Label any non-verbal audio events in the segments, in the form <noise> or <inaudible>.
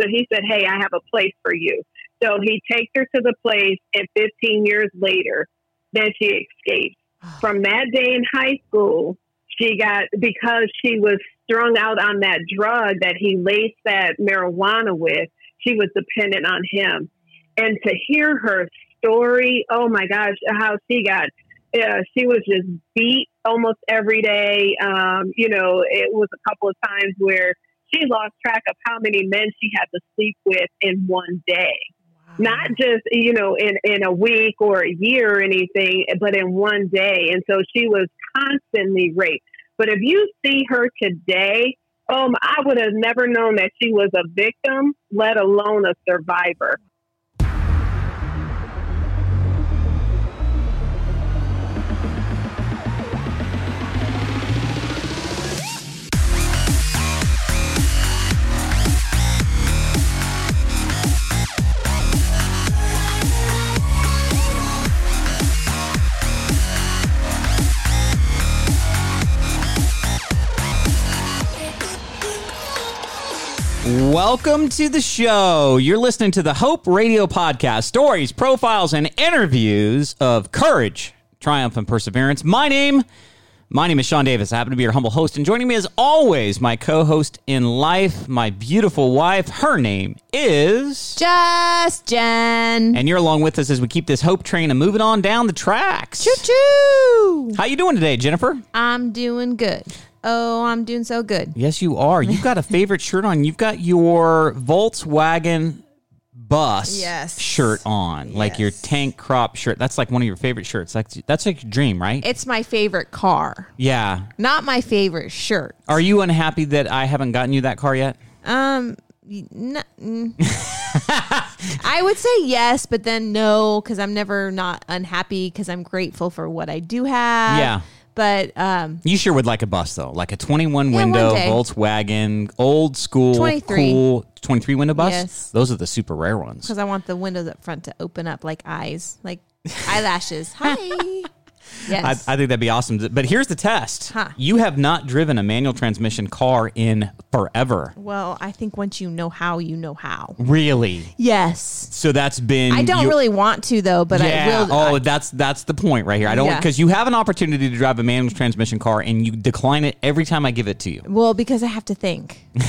So he said, Hey, I have a place for you. So he takes her to the place, and 15 years later, then she escapes. <sighs> From that day in high school, she got, because she was strung out on that drug that he laced that marijuana with, she was dependent on him. And to hear her story, oh my gosh, how she got, uh, she was just beat almost every day. Um, you know, it was a couple of times where she lost track of how many men she had to sleep with in one day. Not just, you know, in, in a week or a year or anything, but in one day. And so she was constantly raped. But if you see her today, um, I would have never known that she was a victim, let alone a survivor. Welcome to the show. You're listening to the Hope Radio Podcast stories, profiles, and interviews of courage, triumph, and perseverance. My name, my name is Sean Davis. I happen to be your humble host, and joining me as always, my co-host in life, my beautiful wife. Her name is Just Jen. and you're along with us as we keep this hope train and moving on down the tracks. Choo choo. How you doing today, Jennifer? I'm doing good. Oh, I'm doing so good. Yes, you are. You've got a favorite shirt on. You've got your Volkswagen bus Yes. shirt on, like your tank crop shirt. That's like one of your favorite shirts. That's that's like your dream, right? It's my favorite car, yeah. not my favorite shirt. Are you unhappy that I haven't gotten you that car yet? Um, y- n- mm. <laughs> I would say yes, but then no, because I'm never not unhappy because I'm grateful for what I do have. Yeah. But um, You sure would like a bus though, like a 21 Yeah, window. Volkswagen, old school, 23. cool 23 window bus. Yes. Those are the super rare ones. because I want the windows up front to open up like eyes, like <laughs> eyelashes. Hi. I, Yes. I think that'd be awesome. But here's the test: Huh. you have not driven a manual transmission car in forever. well, I think once you know how, you know how. Really? Yes. So that's been. I don't you- really want to though, but yeah. I will. oh, I- that's that's the point right here. I don't Yeah. because you have an opportunity to drive a manual transmission car and you decline it every time I give it to you. well, because I have to think, <laughs>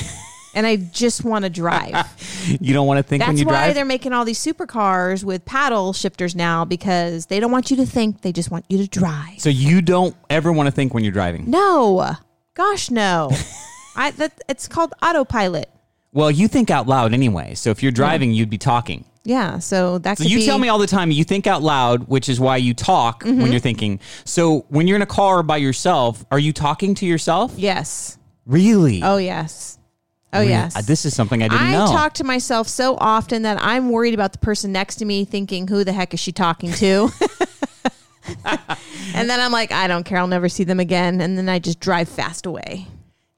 and I just want to drive. <laughs> You don't want to think when That's why they're making all these supercars with paddle shifters now because they don't want you to think; they just want you to drive. So you don't ever want to think when you're driving. No, gosh, no. <laughs> I that it's called autopilot. Well, you think out loud anyway. So if you're driving, you'd be talking. Yeah, so that So you be, tell me all the time you think out loud, which is why you talk Mm-hmm. when you're thinking. So when you're in a car by yourself, are you talking to yourself? Yes. Really? Oh yes. Oh yes. Uh, This is something I didn't I know. talk to myself so often that I'm worried about the person next to me thinking, who the heck is she talking to? <laughs> and then I'm like, I don't care. I'll never see them again. And then I just drive fast away.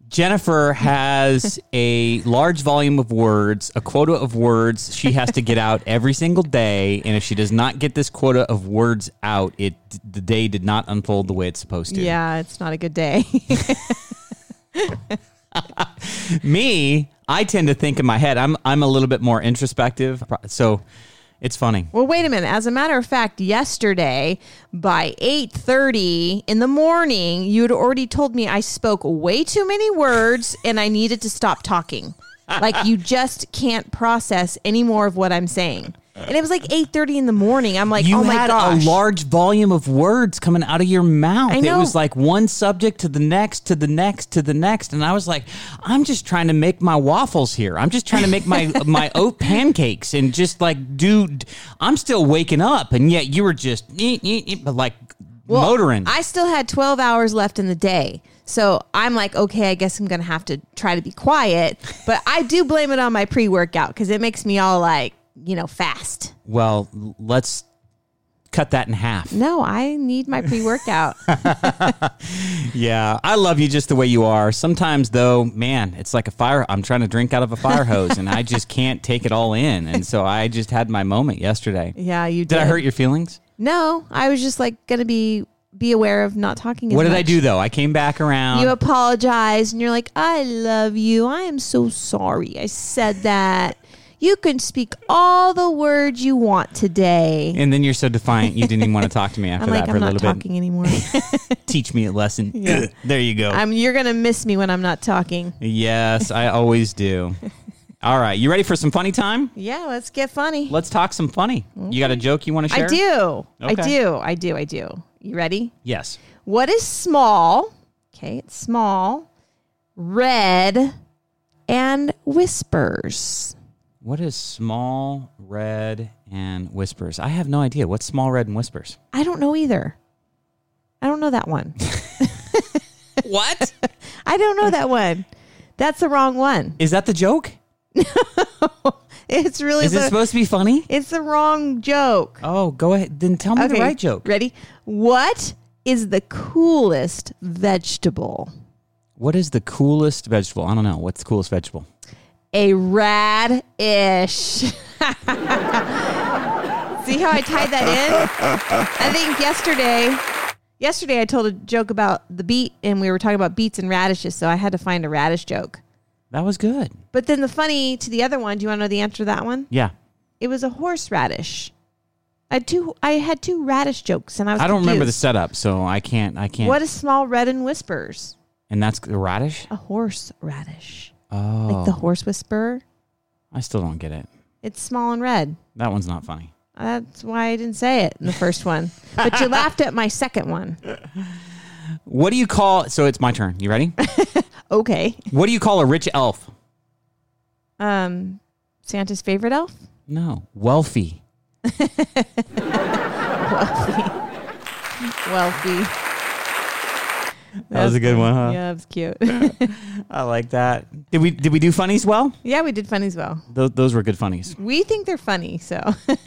Jennifer has a large volume of words, a quota of words she has to get out every single day, and if she does not get this quota of words out, it the day did not unfold the way it's supposed to. Yeah, it's not a good day. <laughs> Me, I tend to think in my head. I'm I'm a little bit more introspective, so it's funny. well, wait a minute. As a matter of fact, yesterday by 8:30 in the morning, you had already told me I spoke way too many words and I needed to stop talking. like you just can't process any more of what I'm saying. And it was like 8:30 in the morning. I'm like, You "Oh my had gosh." a large volume of words coming out of your mouth. It was like one subject to the next, to the next, to the next, and I was like, I'm just trying to make my waffles here. I'm just trying to make my <laughs> my oat pancakes and just like dude, I'm still waking up, and yet you were just like Well, motoring. I still had 12 hours left in the day. So I'm like, okay, I guess I'm going to have to try to be quiet. But I do blame it on my pre workout because it makes me all like, you know, fast. well, let's cut that in half. No, I need my pre workout. <laughs> Yeah, I love you just the way you are. Sometimes though, man, it's like a fire. I'm trying to drink out of a fire hose, and I just can't take it all in. And so I just had my moment yesterday. yeah, you did. Did I hurt your feelings? No, I was just like going to be be aware of not talking. As What did I do though? I came back around. You apologize and you're like, I love you. I am so sorry. I said that. You can speak all the words you want today. and then you're so defiant, you didn't even want to talk to me <laughs> after I'm like, that for I'm a not little talking anymore. bit. <laughs> Teach me a lesson. <laughs> Yeah. there you go. I'm, you're gonna miss me when I'm not talking. yes, I always do. All right, you ready for some funny time? Yeah, let's get funny. Let's talk some funny. You got a joke you want to share? I do. I Okay. do. I do. I do. You ready? Yes. What is small? Okay, it's small, red, and whispers. What is small, red, and whispers? I have no idea. What's small, red, and whispers? I don't know either. I don't know that one. <laughs> What? <laughs> I don't know that one. That's the wrong one. is that the joke? No, <laughs> It's really Is it supposed to be funny? it's the wrong joke. Oh, go ahead. Then tell me the right joke. Ready? What is the coolest vegetable? What is the coolest vegetable? I don't know. What's the coolest vegetable? A radish. See how I tied that in? I think yesterday, yesterday I told a joke about the beet, and we were talking about beets and radishes, so I had to find a radish joke. That was good. But then the funny to the other one, do you want to know the answer to that one? Yeah. It was a horseradish. I had two. I had two radish jokes, and I was. I don't remember the setup, so I can't. I can't. What is small red and whispers? And that's the radish. A horseradish, Oh, like the horse whisperer. I still don't get it. It's small and red. That one's not funny. That's why I didn't say it in the first one. But you laughed at my second one. What do you call? So it's my turn. You ready? <laughs> Okay. what do you call a rich elf? Um, Santa's favorite elf. No, Wealthy. <laughs> wealthy. Wealthy. That was a good one, huh? Yeah, it was cute. <laughs> I like that. Did we did we do funnies well? yeah, we did funnies well. Those, those were good funnies. We think they're funny. So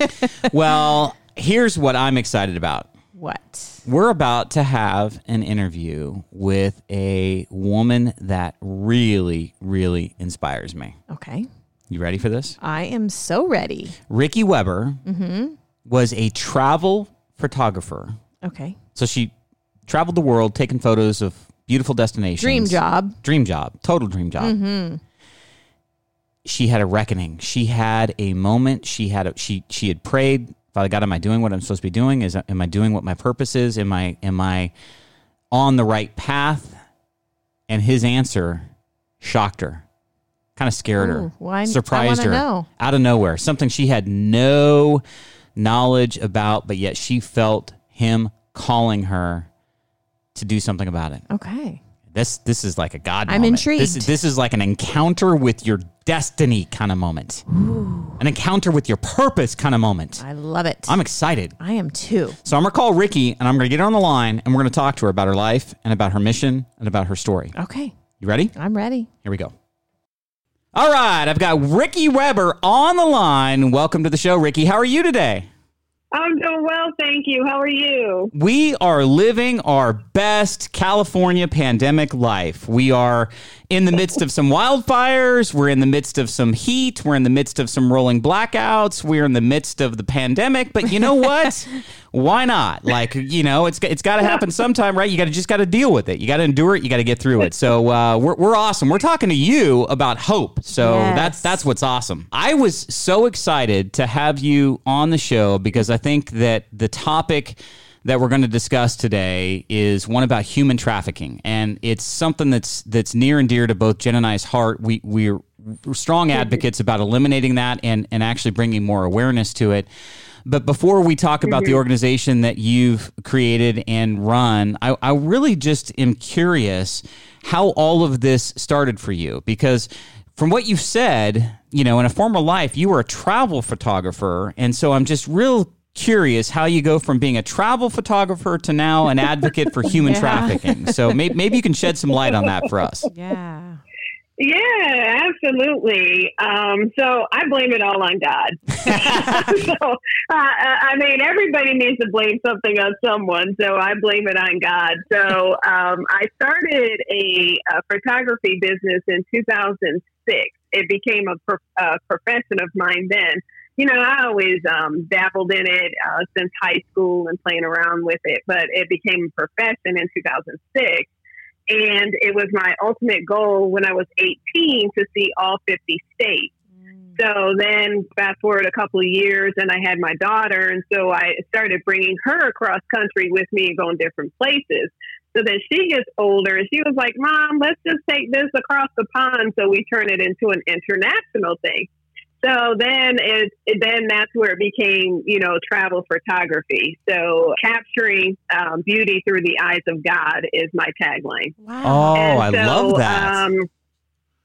<laughs> well, here's what I'm excited about. what? We're about to have an interview with a woman that really, really inspires me. Okay. You ready for this? I am so ready. Ricky Weber Mm-hmm. was a travel photographer. Okay. So she traveled the world taking photos of beautiful destinations. Dream job. Dream job. Total dream job. Mm-hmm. She had a reckoning. She had a moment. She had a she she had prayed, Father God, am I doing what I'm supposed to be doing? Is am I doing what my purpose is? Am I am I on the right path? And his answer shocked her. Kind of scared her. Ooh, well, I surprised her know. out of nowhere. Something she had no knowledge about, but yet she felt him calling her to do something about it. Okay. This this is like a God. I'm moment. intrigued. This is this is like an encounter with your destiny kind of moment. An encounter with your purpose kind of moment. I love it. I'm excited. I am too. So I'm gonna call Ricky and I'm gonna get her on the line and we're gonna talk to her about her life and about her mission and about her story. Okay. You ready? I'm ready. Here we go. All right, I've got Ricky Weber on the line. Welcome to the show, Ricky. How are you today? I'm doing well, thank you. How are you? We are living our best California pandemic life. We are in the midst of some wildfires. We're in the midst of some heat. We're in the midst of some rolling blackouts. We're in the midst of the pandemic. But you know what? <laughs> Why not? Like you know, it's it's got to happen sometime, right? You got to just got to deal with it. You got to endure it. You got to get through it. So uh, we're we're awesome. We're talking to you about hope. So Yes. that's that's what's awesome. I was so excited to have you on the show because I think that the topic that we're going to discuss today is one about human trafficking, and it's something that's that's near and dear to both Jen and I's heart. We we're strong advocates about eliminating that and and actually bringing more awareness to it. But before we talk about the mm-hmm. organization that you've created and run, I, I really just am curious how all of this started for you because from what you've said, you know, in a former life, you were a travel photographer. And so I'm just real curious how you go from being a travel photographer to now an advocate for <laughs> human Yeah. trafficking. So maybe, maybe you can shed some light on that for us. Yeah. Yeah, absolutely. Um, so I blame it all on God. <laughs> so, uh, I mean, everybody needs to blame something on someone. So I blame it on God. So um, I started a, a photography business in 2006. It became a, pro- a profession of mine then. you know, I always um, dabbled in it uh, since high school and playing around with it, but it became a profession in 2006. And it was my ultimate goal when I was 18 to see all 50 states. Mm. So then, fast forward a couple of years, and I had my daughter, and so I started bringing her across country with me and going different places. So then she gets older, and she was like, "Mom, let's just take this across the pond." So we turn it into an international thing. So then it, then that's where it became, you know, travel photography. So capturing um, beauty through the eyes of God is my tagline. Wow. Oh, and I so, love that. Um,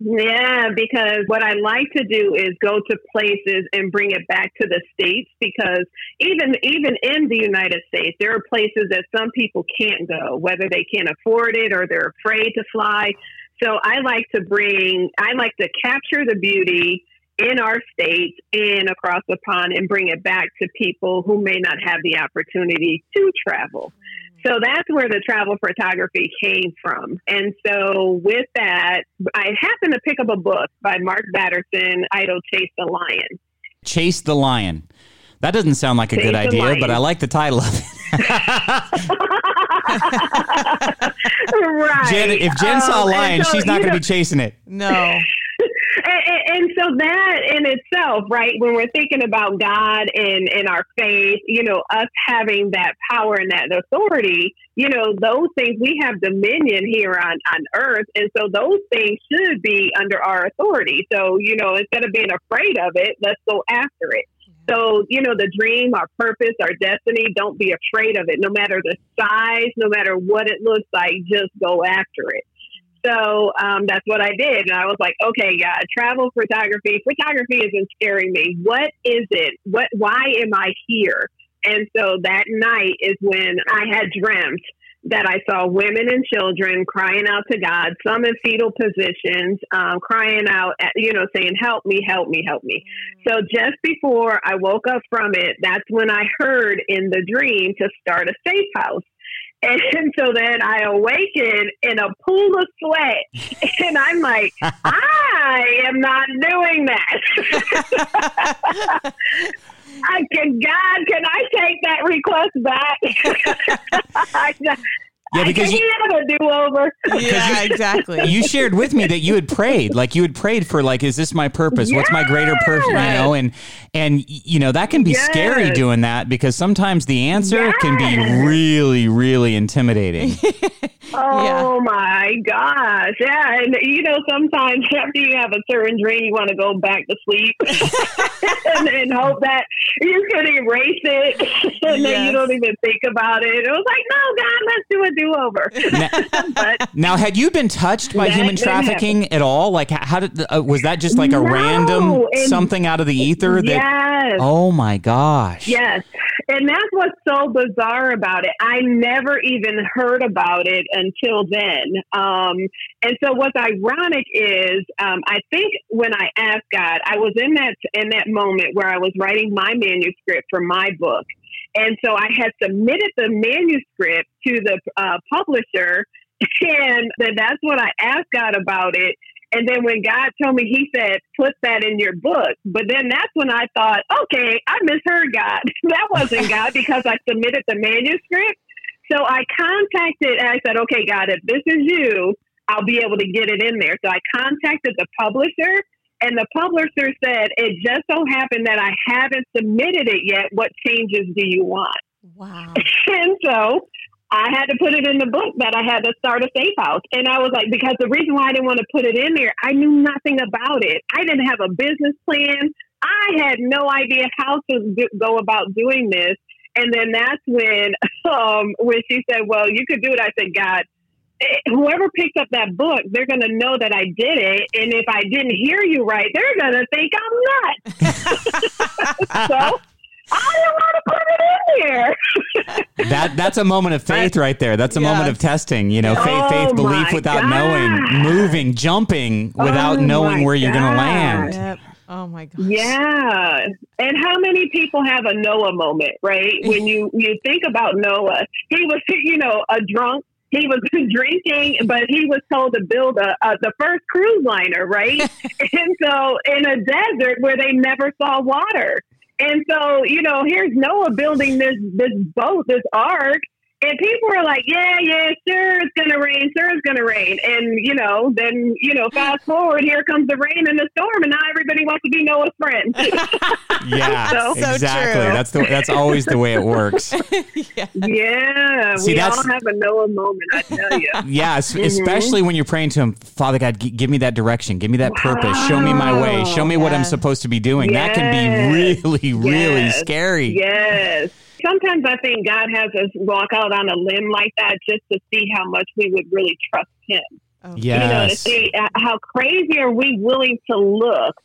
yeah, because what I like to do is go to places and bring it back to the states because even even in the United States, there are places that some people can't go, whether they can't afford it or they're afraid to fly. So I like to bring, I like to capture the beauty in our states and across the pond and bring it back to people who may not have the opportunity to travel. So that's where the travel photography came from. And so with that, I happened to pick up a book by Mark Batterson, Idle Chase the Lion. Chase the Lion. That doesn't sound like a Chase good idea, lion. but I like the title of it. <laughs> <laughs> right. Jen, if Jen um, saw a lion, so, she's not going to be chasing it. No and, and, so that in itself, right, when we're thinking about God and, and our faith, you know, us having that power and that authority, you know, those things, we have dominion here on, on earth. And so those things should be under our authority. So, you know, instead of being afraid of it, let's go after it. So, you know, the dream, our purpose, our destiny, don't be afraid of it. No matter the size, no matter what it looks like, just go after it. So um, that's what I did. And I was like, okay, yeah, travel photography. Photography isn't scaring me. What is it? What? Why am I here? And so that night is when I had dreamt that I saw women and children crying out to God, some in fetal positions, um, crying out, at, you know, saying, Help me, help me, help me. So just before I woke up from it, that's when I heard in the dream to start a safe house. And so then I awaken in a pool of sweat. <laughs> And I'm like, I am not doing that. <laughs> I can, God, can I take that request back? <laughs> Yeah, because you have a do over. Yeah, exactly. You shared with me that you had prayed, like you had prayed for, like, is this my purpose? Yes. What's my greater purpose? You know, and and you know that can be yes. scary doing that because sometimes the answer yes. can be really, really intimidating. <laughs> oh yeah. my gosh, yeah, and you know sometimes after you have a certain dream, you want to go back to sleep <laughs> and, and, hope that you can erase it, <laughs> and then you don't even think about it. It was like, no, God, let's do it do over. <laughs> Now, <laughs> now, had you been touched by human trafficking at all? Like, how did uh, was that just like a no, random something out of the ether? That, yes. Oh my gosh. Yes, and that's what's so bizarre about it. I never even heard about it until then. Um, and so what's ironic is, um, I think when I asked God, I was in that in that moment where I was writing my manuscript for my book. And so I had submitted the manuscript to the uh, publisher, and then that's what I asked God about it. And then when God told me, He said, put that in your book. But then that's when I thought, okay, I misheard God. <laughs> that wasn't God <laughs> because I submitted the manuscript. So I contacted and I said, okay, God, if this is you, I'll be able to get it in there. So I contacted the publisher and the publisher said, It just so happened that I haven't submitted it yet. What changes do you want? Wow. <laughs> and so I had to put it in the book that I had to start a safe house. And I was like, because the reason why I didn't want to put it in there, I knew nothing about it. I didn't have a business plan. I had no idea how to do, go about doing this. And then that's when, <laughs> um, when she said, well, you could do it. I said, God, whoever picks up that book, they're going to know that I did it. And if I didn't hear you right, they're going to think I'm nuts. <laughs> so I don't want to put it in here. <laughs> that that's a moment of faith right there. That's a yes. moment of testing. You know, faith, oh faith, belief without God. knowing, moving, jumping without oh knowing where you're going to land. Yep. Oh my god. Yeah. And how many people have a Noah moment, right? <laughs> When you you think about Noah, he was you know a drunk he was <laughs> drinking, but he was told to build a, a the first cruise liner, right? and so in a desert where they never saw water. And so, you know, here's Noah building this this boat, this ark, and people were like, "Yeah, yeah, sure, it's gonna rain, sure, it's gonna rain." And you know, then you know, fast forward, here comes the rain and the storm, and now everybody wants to be Noah's friend. <laughs> Yeah, So- so exactly. true. That's the that's always the way it works. <laughs> yeah, See, we all have a Noah moment, I tell you. <laughs> Yeah, es- mm-hmm. especially when you're praying to him, Father God, g- give me that direction, give me that purpose, show me my way, show me what I'm supposed to be doing. That can be really, really Yes. scary. Yes. Sometimes I think God has us walk out on a limb like that just to see how much we would really trust Him. You know, to see uh, how crazy are we willing to look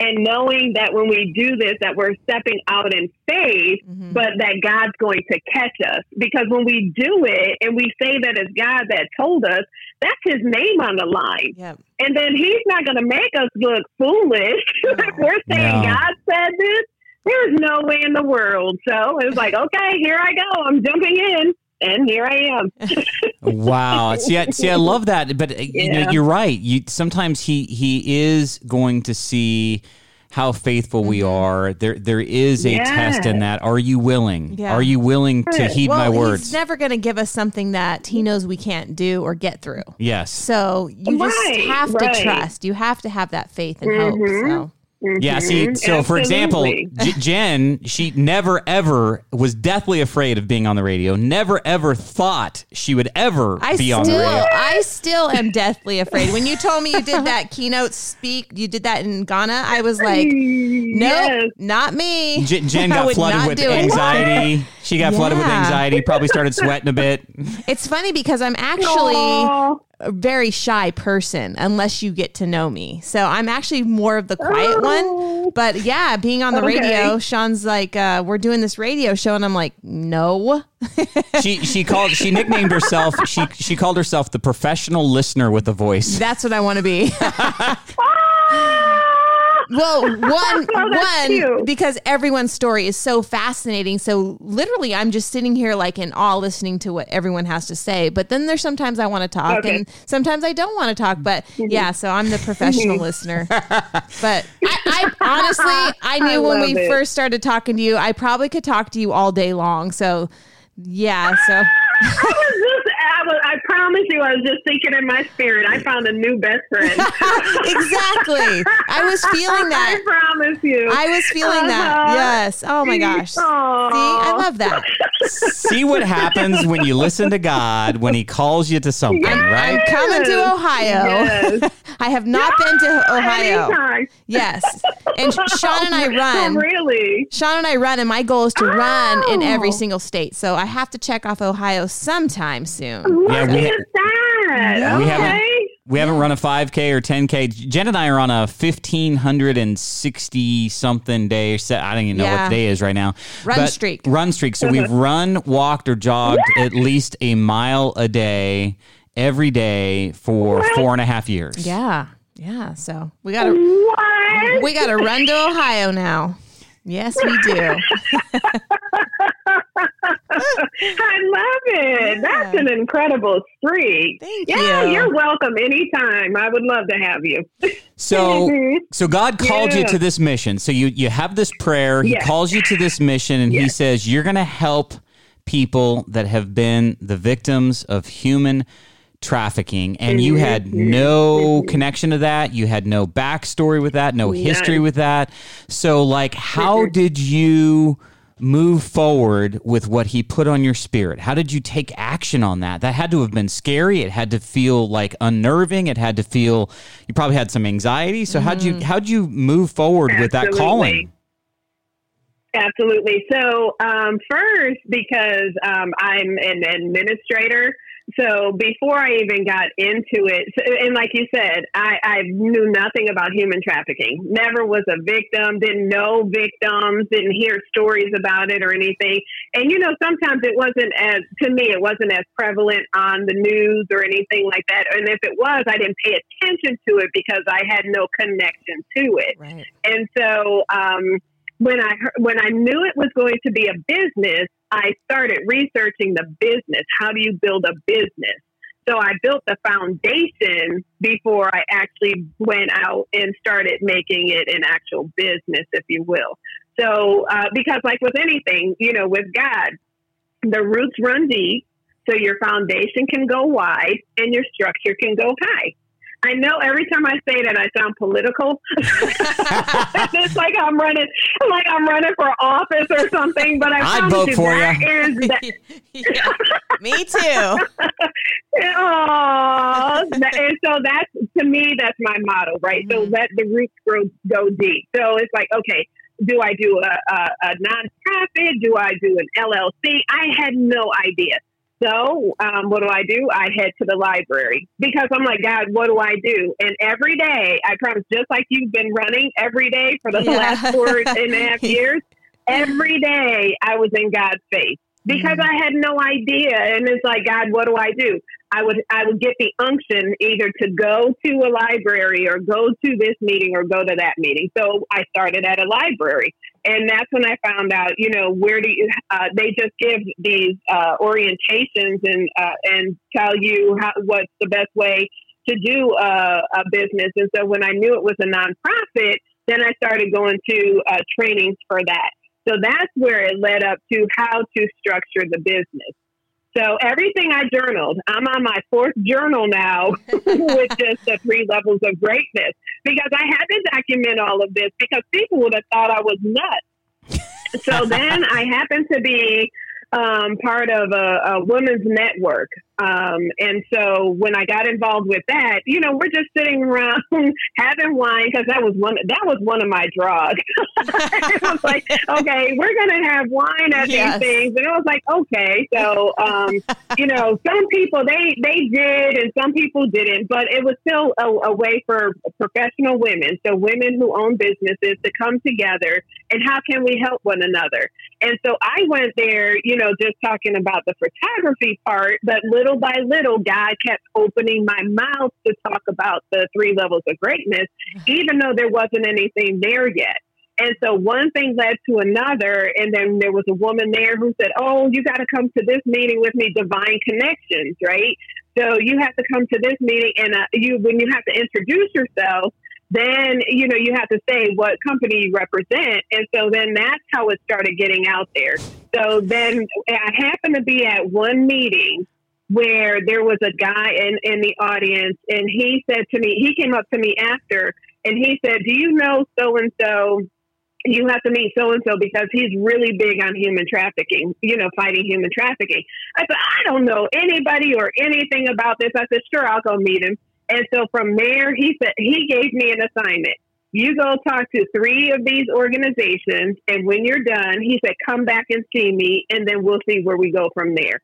and knowing that when we do this, that we're stepping out in faith, Mhm. but that God's going to catch us. Because when we do it and we say that it's God that told us, that's His name on the line. Yep. And then He's not going to make us look foolish. <laughs> if we're saying No. God said this, there's no way in the world. So it was like, okay, here I go. I'm jumping in. And here I am. <laughs> Wow. See, I, see, I love that, but uh, you know, you're right. You sometimes he he is going to see how faithful we are. There there is a Yes. test in that. Are you willing? Yeah. Are you willing to heed well, my words? he's never going to give us something that he knows we can't do or get through. yes. So you just Right, have to trust. You have to have that faith and Mhm. hope. So Yeah, see, Mhm. so for example, J- Jen, she never ever was deathly afraid of being on the radio. Never ever thought she would ever I be still, on the radio. I still am deathly afraid. When you told me you did that <laughs> keynote speak, you did that in Ghana, I was like, nope, Yes. not me. J- Jen <laughs> got flooded with do it. anxiety. She got flooded with anxiety. Probably started <laughs> sweating a bit. It's funny because I'm actually Aw. A very shy person unless you get to know me. So I'm actually more of the quiet one. Oh. But yeah, being on the Okay. radio, Sean's like, uh, we're doing this radio show. And I'm like, no. <laughs> She she called she nicknamed herself she she called herself the professional listener with a voice. That's what I want to be. <laughs> <laughs> <laughs> Well, one, that's one, cute. because everyone's story is so fascinating. So literally, I'm just sitting here like in awe, listening to what everyone has to say. But then there's sometimes I want to talk, Okay. and sometimes I don't want to talk. But mm-hmm. yeah, so I'm the professional mm-hmm. listener. <laughs> But I, I honestly, I knew I when we it. first started talking to you, I probably could talk to you all day long. So yeah, so <laughs> I was I, promise you, I was just thinking in my spirit, I found a new best friend. <laughs> exactly, I was feeling <laughs> that. I promise you. I was feeling that. Uh-huh. Yes. Oh my gosh. See, I love that. <laughs> See what happens when you listen to God when He calls you to something, right? I'm coming to Ohio. Yes. I have not been to Ohio. Anytime. Yes. And Sean and I Oh, run. really? Sean and I run, and my goal is to run in every Oh. single state. So I have to check off Ohio sometime soon. Look Yeah, we- at that. We okay. haven't we haven't run a 5K or 10K. Jen and I are on a 1560 something day. se- I don't even know Yeah. what the day is right now. Run But- streak. Run streak. So we've <laughs> run, walked, or jogged at least a mile a day every day for four and a half years. Yeah. Yeah. So we gotta What? we gotta run to Ohio now. Yes, we do. <laughs> <laughs> <laughs> I love it. That's an incredible streak. Thank yeah, you. you're welcome anytime. I would love to have you. So, <laughs> mhm. so God called you to this mission. So you you have this prayer. He Yes. calls you to this mission, and He says you're going to help people that have been the victims of human trafficking, and you had no connection to that. You had no backstory with that, no history with that. So, like, how did you? Move forward with what he put on your spirit? How did you take action on that? That had to have been scary. It had to feel like unnerving. It had to feel you probably had some anxiety. So how'd you how'd you move forward with that calling? Absolutely. So, um, first, because um, I'm an administrator, so before I even got into it, and like you said, I, I knew nothing about human trafficking. Never was a victim. Didn't know victims. Didn't hear stories about it or anything. And you know, sometimes it wasn't as to me, it wasn't as prevalent on the news or anything like that. And if it was, I didn't pay attention to it because I had no connection to it. Right. And so um, when I heard, when I knew it was going to be a business, I started researching the business. How do you build a business? So I built the foundation before I actually went out and started making it an actual business, if you will. So, uh, because like with anything, you know, with God, the roots run deep, so your foundation can go wide and your structure can go high. I know every time I say that I sound political. <laughs> it's like I'm running, like I'm running for office or something. But I I'd vote you, for that you. is <laughs> that, Yeah, me too. <laughs> Aw. and so that's to me that's my motto, right? So Mhm. let the roots grow go deep. So it's like, okay, do I do a, a, a nonprofit? Do I do an LLC? I had no idea. So um, what do I do? I head to the library because I'm like, God, what do I do? And every day, I promise, just like you've been running every day for the Yeah. last four and a half <laughs> years, every day I was in God's face because Mhm. I had no idea. And it's like, God, what do I do? I would I would get the unction either to go to a library or go to this meeting or go to that meeting. So I started at a library, and that's when I found out, you know, where do you? Uh, they just give these uh, orientations and uh, and tell you how, what's the best way to do a, a business. And so when I knew it was a nonprofit, then I started going to uh, trainings for that. So that's where it led up to how to structure the business. So everything I journaled, I'm on my fourth journal now <laughs> with just the three levels of greatness because I had to document all of this because people would have thought I was nuts. so then I happened to be um, part of a, a women's network. Um, and so when I got involved with that, you know, we're just sitting around <laughs> having wine because that was one that was one of my drugs. <laughs> it was like, <laughs> okay, we're gonna have wine at Yes. these things, and it was like, okay, so um, you know, some people they they did, and some people didn't, but it was still a, a way for professional women, so women who own businesses, to come together and how can we help one another. And so I went there, you know, just talking about the photography part, but little by little, God kept opening my mouth to talk about the three levels of greatness, even though there wasn't anything there yet. And so one thing led to another, and then there was a woman there who said, "Oh, you got to come to this meeting with me, Divine Connections, right? So you have to come to this meeting, and uh, you when you have to introduce yourself, then you know you have to say what company you represent, and so then that's how it started getting out there. So then I happened to be at one meeting where there was a guy in, in the audience, and he said to me, he came up to me after, and he said, "Do you know so and so?" You have to meet so and so because he's really big on human trafficking, you know, fighting human trafficking. I said, I don't know anybody or anything about this. I said, sure, I'll go meet him. And so from there, he said he gave me an assignment. You go talk to three of these organizations, and when you're done, he said, come back and see me, and then we'll see where we go from there.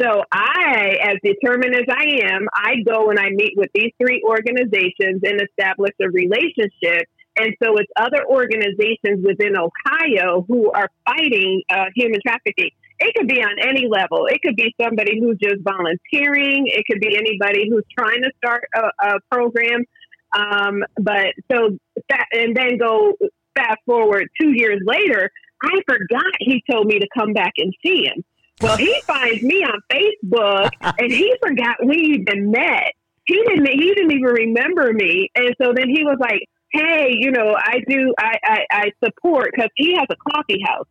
So I, as determined as I am, I go and I meet with these three organizations and establish a relationship. And so it's other organizations within Ohio who are fighting uh, human trafficking. It could be on any level. It could be somebody who's just volunteering. It could be anybody who's trying to start a, a program. Um, but so that, and then go fast forward two years later, I forgot he told me to come back and see him. Well, he <laughs> finds me on Facebook and he forgot we even met. He didn't he didn't even remember me. And so then he was like, Hey, you know, I do I, I, I support because he has a coffee house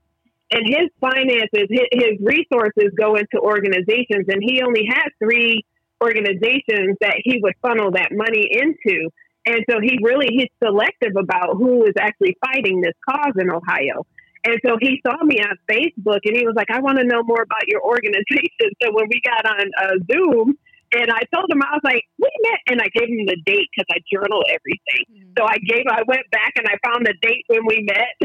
and his finances, his, his resources go into organizations and he only has three organizations that he would funnel that money into. And so he really he's selective about who is actually fighting this cause in Ohio. And so he saw me on Facebook and he was like, I want to know more about your organization. <laughs> So when we got on uh, Zoom, and I told him, I was like, we met, and I gave him the date because I journal everything. So I gave, I went back and I found the date when we met,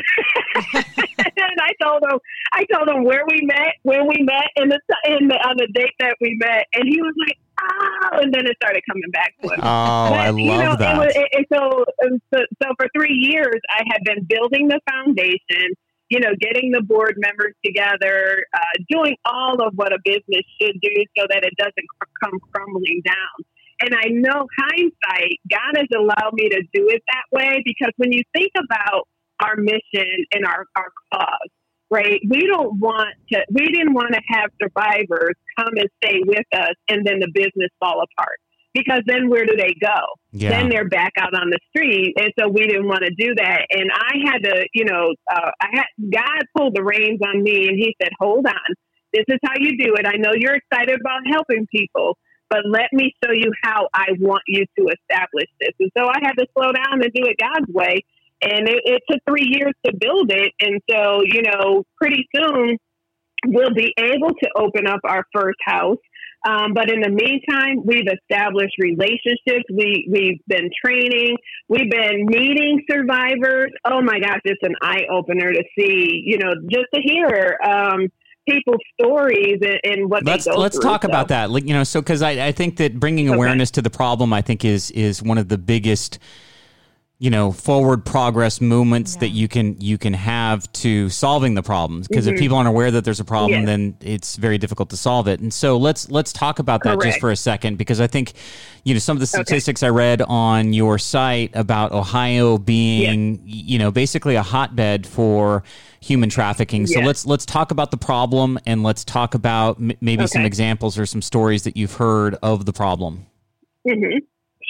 <laughs> and I told him, I told him where we met, when we met, and the, and the on the date that we met, and he was like, oh, and then it started coming back to him. <laughs> Oh, But, I love you know, that. It was, it, it- so, um, so, so for three years, I had been building the foundation, you know, getting the board members together, uh, doing all of what a business should do so that it doesn't come crumbling down. And I know hindsight, God has allowed me to do it that way because when you think about our mission and our, our cause, right? We don't want to, we didn't want to have survivors come and stay with us and then the business fall apart. Because then where do they go? Yeah. Then they're back out on the street, and so we didn't want to do that. And I had to, you know, uh, I had God pulled the reins on me, and He said, "Hold on, this is how you do it. I know you're excited about helping people." But let me show you how I want you to establish this. And so I had to slow down and do it God's way. And it, it took three years to build it. And so, you know, pretty soon we'll be able to open up our first house. Um, but in the meantime, we've established relationships. We we've been training. We've been meeting survivors. Oh my gosh, it's an eye opener to see. You know, just to hear um, people's stories and, and what let's they go let's through. talk So- about that Like, you know so because I, I think that bringing Okay. awareness to the problem i think is is one of the biggest you know forward progress movements that you can you can have to solving the problems. Because if people aren't aware that there's a problem Mm-hmm. Yes. then it's very difficult to solve it. And so let's let's talk about that just for a second because i think you know some of the statistics i read on your site about ohio being you know basically a hotbed for human trafficking. So Yes. let's let's talk about the problem and let's talk about m- maybe some examples or some stories that you've heard of the problem. Hmm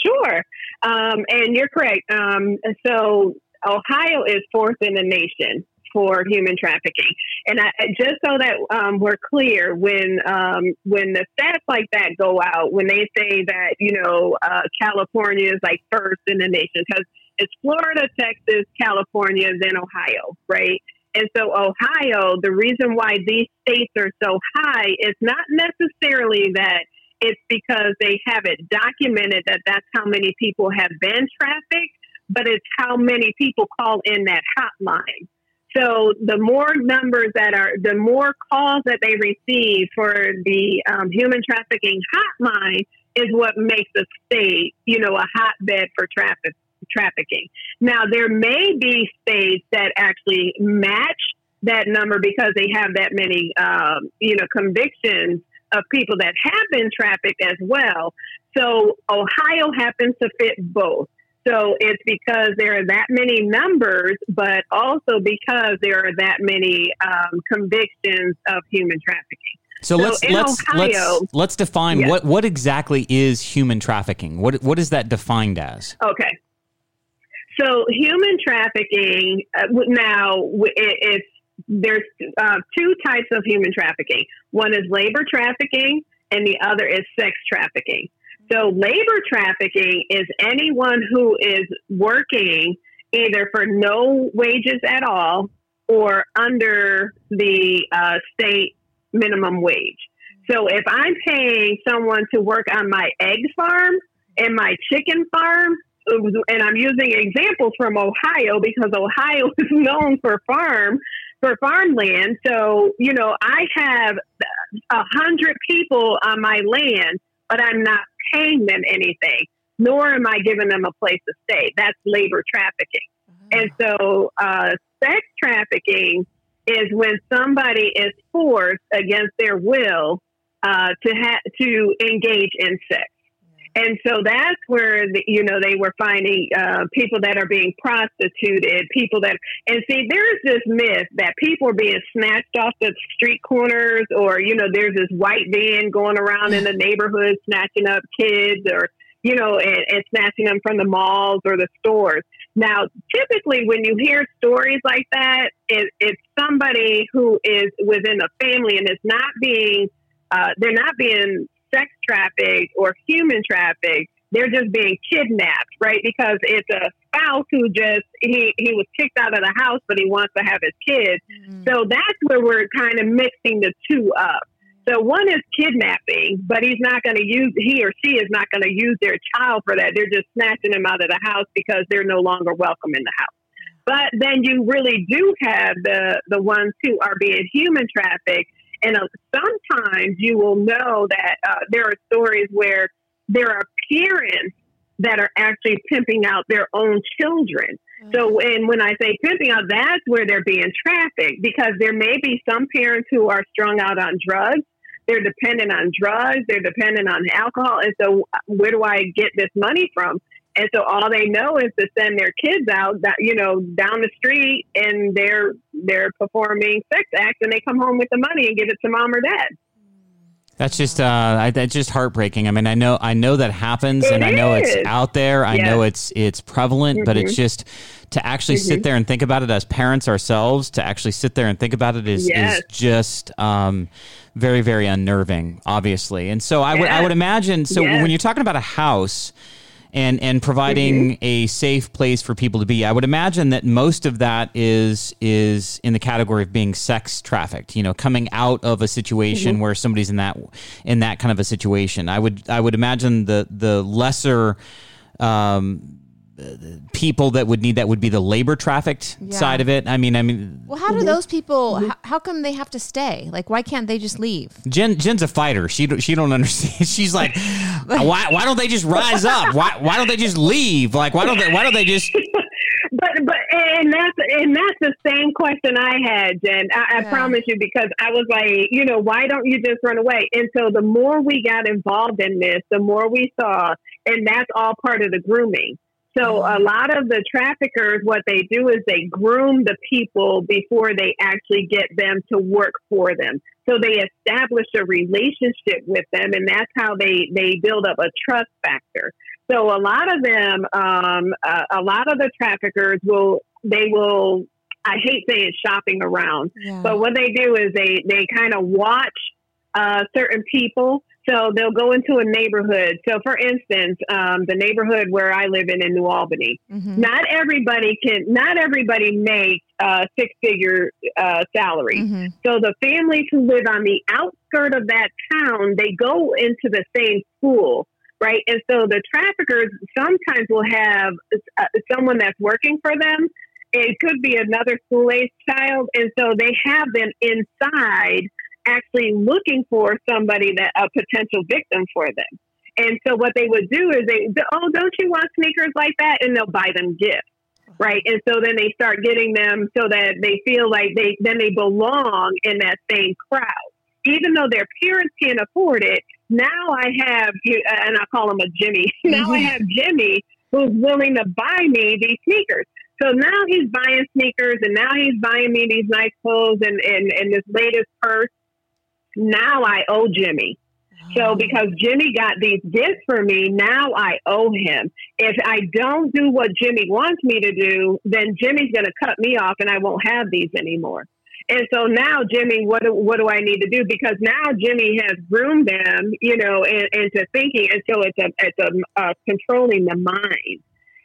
Sure. Um, and you're correct. Um, so Ohio is fourth in the nation for human trafficking. And I, just so that um, we're clear, when um, when the stats like that go out, when they say that you know uh, California is like first in the nation, because it's Florida, Texas, California, then Ohio, right? And so Ohio, the reason why these states are so high is not necessarily that it's because they have it documented that that's how many people have been trafficked, but it's how many people call in that hotline. So the more numbers that are, the more calls that they receive for the um, human trafficking hotline is what makes a state, you know, a hotbed for traffic trafficking. Now there may be states that actually match that number because they have that many, um, you know, convictions of people that have been trafficked as well. So Ohio happens to fit both. So it's because there are that many numbers, but also because there are that many um, convictions of human trafficking. so, So let's in let's Ohio- let's let's define Yes. what what exactly is human trafficking what what is that defined as Okay. So human trafficking uh, now it, it's there's uh, two types of human trafficking. One is labor trafficking, and the other is sex trafficking. So labor trafficking is anyone who is working either for no wages at all or under the uh, state minimum wage. So if I'm paying someone to work on my egg farm and my chicken farm, and I'm using examples from Ohio because Ohio <laughs> is known for farm for farmland. So you know, I have a hundred people on my land, but I'm not paying them anything, nor am I giving them a place to stay. That's labor trafficking. And so, uh, sex trafficking is when somebody is forced against their will uh, to ha- to engage in sex. And so that's where the, you know they were finding uh, people that are being prostituted, people that and see there's this myth that people are being snatched off the street corners, or you know there's this white van going around in the neighborhood snatching up kids, or you know and, and snatching them from the malls or the stores. Now, typically, when you hear stories like that, it, it's somebody who is within a family and is not being, uh, they're not being sex trafficked or human trafficked. They're just being kidnapped, right? Because it's a spouse who just, he, he was kicked out of the house, but he wants to have his kids. Mm-hmm. So that's where we're kind of mixing the two up. So one is kidnapping, but he's not going to use he or she is not going to use their child for that. They're just snatching them out of the house because they're no longer welcome in the house. But then you really do have the the ones who are being human trafficked, and uh, sometimes you will know that uh, there are stories where there are parents that are actually pimping out their own children. So, and when I say pimping out, that's where they're being trafficked because there may be some parents who are strung out on drugs. They're dependent on drugs. They're dependent on alcohol. And so, where do I get this money from? And so, all they know is to send their kids out, that you know, down the street, and they're they're performing sex acts, and they come home with the money and give it to mom or dad. That's just uh, I, that's just heartbreaking. I mean, I know I know that happens, It and I know it's out there. I Yeah. know it's it's prevalent, but Mm-hmm. it's just to actually sit there and think about it as parents ourselves. To actually sit there and think about it is Yes. is just um, very very unnerving, obviously. And so I would I would imagine. So Yes. when you're talking about a house. And, and providing Mm-hmm. a safe place for people to be, I would imagine that most of that is is in the category of being sex trafficked. You know, coming out of a situation Mm-hmm. where somebody's in that in that kind of a situation. I would I would imagine the the lesser um, people that would need that would be the labor trafficked Yeah. side of it. I mean, I mean, Well, how do those people? How, how come they have to stay? Like, why can't they just leave? Jen Jen's a fighter. She don't- she don't understand. <laughs> She's like, why why don't they just rise up? Why why don't they just leave? Like why don't they why don't they just <laughs> But but and that's and that's the same question I had, Jen. I, I Yeah. promise you because I was like, you know, why don't you just run away? And so the more we got involved in this, the more we saw, and that's all part of the grooming. So a lot of the traffickers, what they do is they groom the people before they actually get them to work for them. So they establish a relationship with them, and that's how they they build up a trust factor. So a lot of them, um, uh, a lot of the traffickers will they will. I hate saying shopping around, Yeah. but what they do is they they kind of watch uh, certain people. So they'll go into a neighborhood. So for instance, um, the neighborhood where I live in in New Albany, Mhm. not everybody can, not everybody makes uh, six figure uh, salary. Mhm. So the families who live on the outskirt of that town, they go into the same school, right? And so the traffickers sometimes will have uh, someone that's working for them. It could be another school age child, and so they have them inside, actually looking for somebody that a potential victim for them. And so what they would do is they, oh, don't you want sneakers like that? And they'll buy them gifts right? And so then they start getting them so that they feel like they then they belong in that same crowd, even though their parents can't afford it. Now I have, and I call him a Jimmy. <laughs> Now I mm-hmm. have Jimmy who's willing to buy me these sneakers. So now he's buying sneakers, and now he's buying me these nice clothes and and, and this latest purse. Now I owe Jimmy. So because Jimmy got these gifts for me, now I owe him. If I don't do what Jimmy wants me to do, then Jimmy's going to cut me off and I won't have these anymore. And so now, Jimmy, what do, what do I need to do? Because now Jimmy has groomed them, you know, in, into thinking, and so it's a it's a uh, controlling the mind.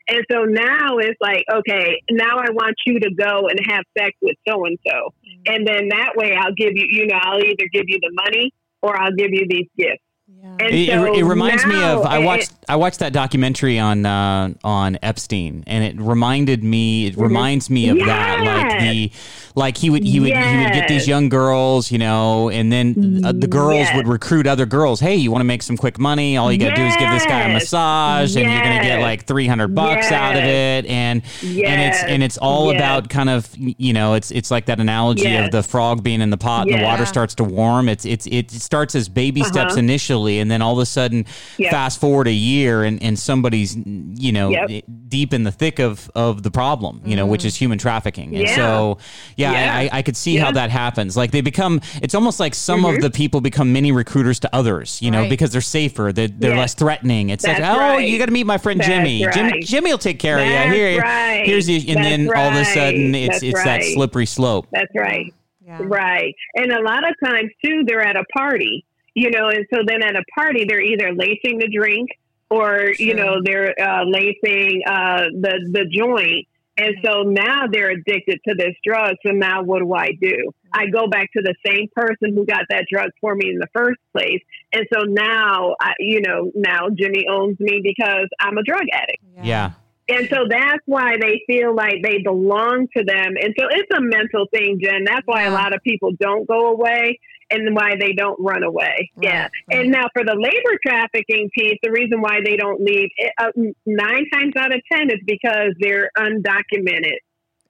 And so now it's like, okay, now I want you to go and have sex with so and so, and then that way I'll give you, you know, I'll either give you the money or I'll give you these gifts. Yeah. It, so it, it reminds me of I and- watched I watched that documentary on uh, on Epstein and it reminded me it reminds me of that like the like he would he would he would get these young girls you know and then uh, the girls Yes. would recruit other girls hey you want to make some quick money all you got to do is give this guy a Yes. massage and you're gonna get like 300 bucks out of it and and it's and it's all Yes. about kind of you know it's it's like that analogy Yes. of the frog being in the pot and the water starts to warm it's it's it starts as baby steps Uh-huh. Initially and then all of a sudden Yep. fast forward a year and, and somebody's you know Yep. deep in the thick of of the problem you know which is human trafficking and Yeah. so yeah, Yeah. I, I, I could see how that happens like they become it's almost like some Mm-hmm. of the people become mini recruiters to others you know Right. because they're safer they're, they're Yes. less threatening it's like oh right. you got to meet my friend That's jimmy jimmy right. jimmy will take care of you here right. here's the and That's then all of a sudden it's That's it's that slippery slope That's right. Yeah. Right. And a lot of times too, they're at a party, you know, and so then at a party, they're either lacing the drink or, you know, they're uh, lacing uh, the, the joint. And so now they're addicted to this drug. So now what do I do? I go back to the same person who got that drug for me in the first place. And so now, I, you know, now Jimmy owns me because I'm a drug addict. yeah And so that's why they feel like they belong to them. And so it's a mental thing, Jen. That's why Yeah. a lot of people don't go away and why they don't run away. Right, yeah. right. And now for the labor trafficking piece, the reason why they don't leave, it, uh, nine times out of 10 is because they're undocumented.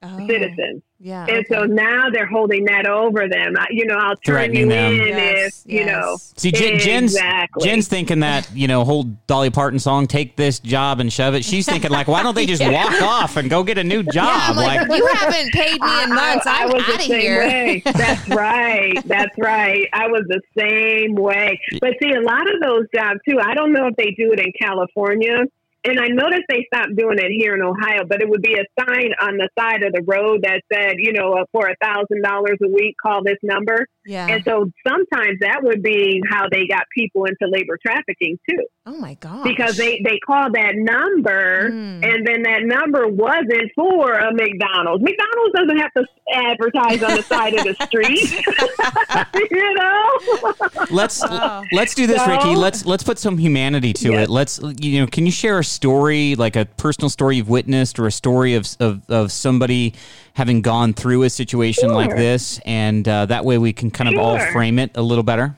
Oh, citizens. Yeah. And so now they're holding that over them. You know, I'll turn Threatening you them. in Yes, if, you know. See, Jen, Jen's Exactly. Jen's thinking that you know whole Dolly Parton song, "Take this job and shove it." She's thinking like, why don't they <laughs> just walk off and go get a new job? Yeah, I'm like, you haven't paid me in months. I, I I'm was out the of same here. way. That's <laughs> right. That's right. I was the same way. But see, a lot of those jobs too. I don't know if they do it in California, and I noticed they stopped doing it here in Ohio. But it would be a sign on the side of the road that said, you know, uh, for a thousand dollars a week, call this number. Yeah. And so sometimes that would be how they got people into labor trafficking too, oh my god. because they they called that number. Mm. And then that number wasn't for a McDonald's. McDonald's doesn't have to advertise on the side of the street. <laughs> <laughs> you know? let's Oh. let's do this, So- Ricky. Let's let's put some humanity to Yes. it. Let's you know, can you share a story, like a personal story you've witnessed, or a story of of, of somebody having gone through a situation like this, and uh, that way we can kind of all frame it a little better.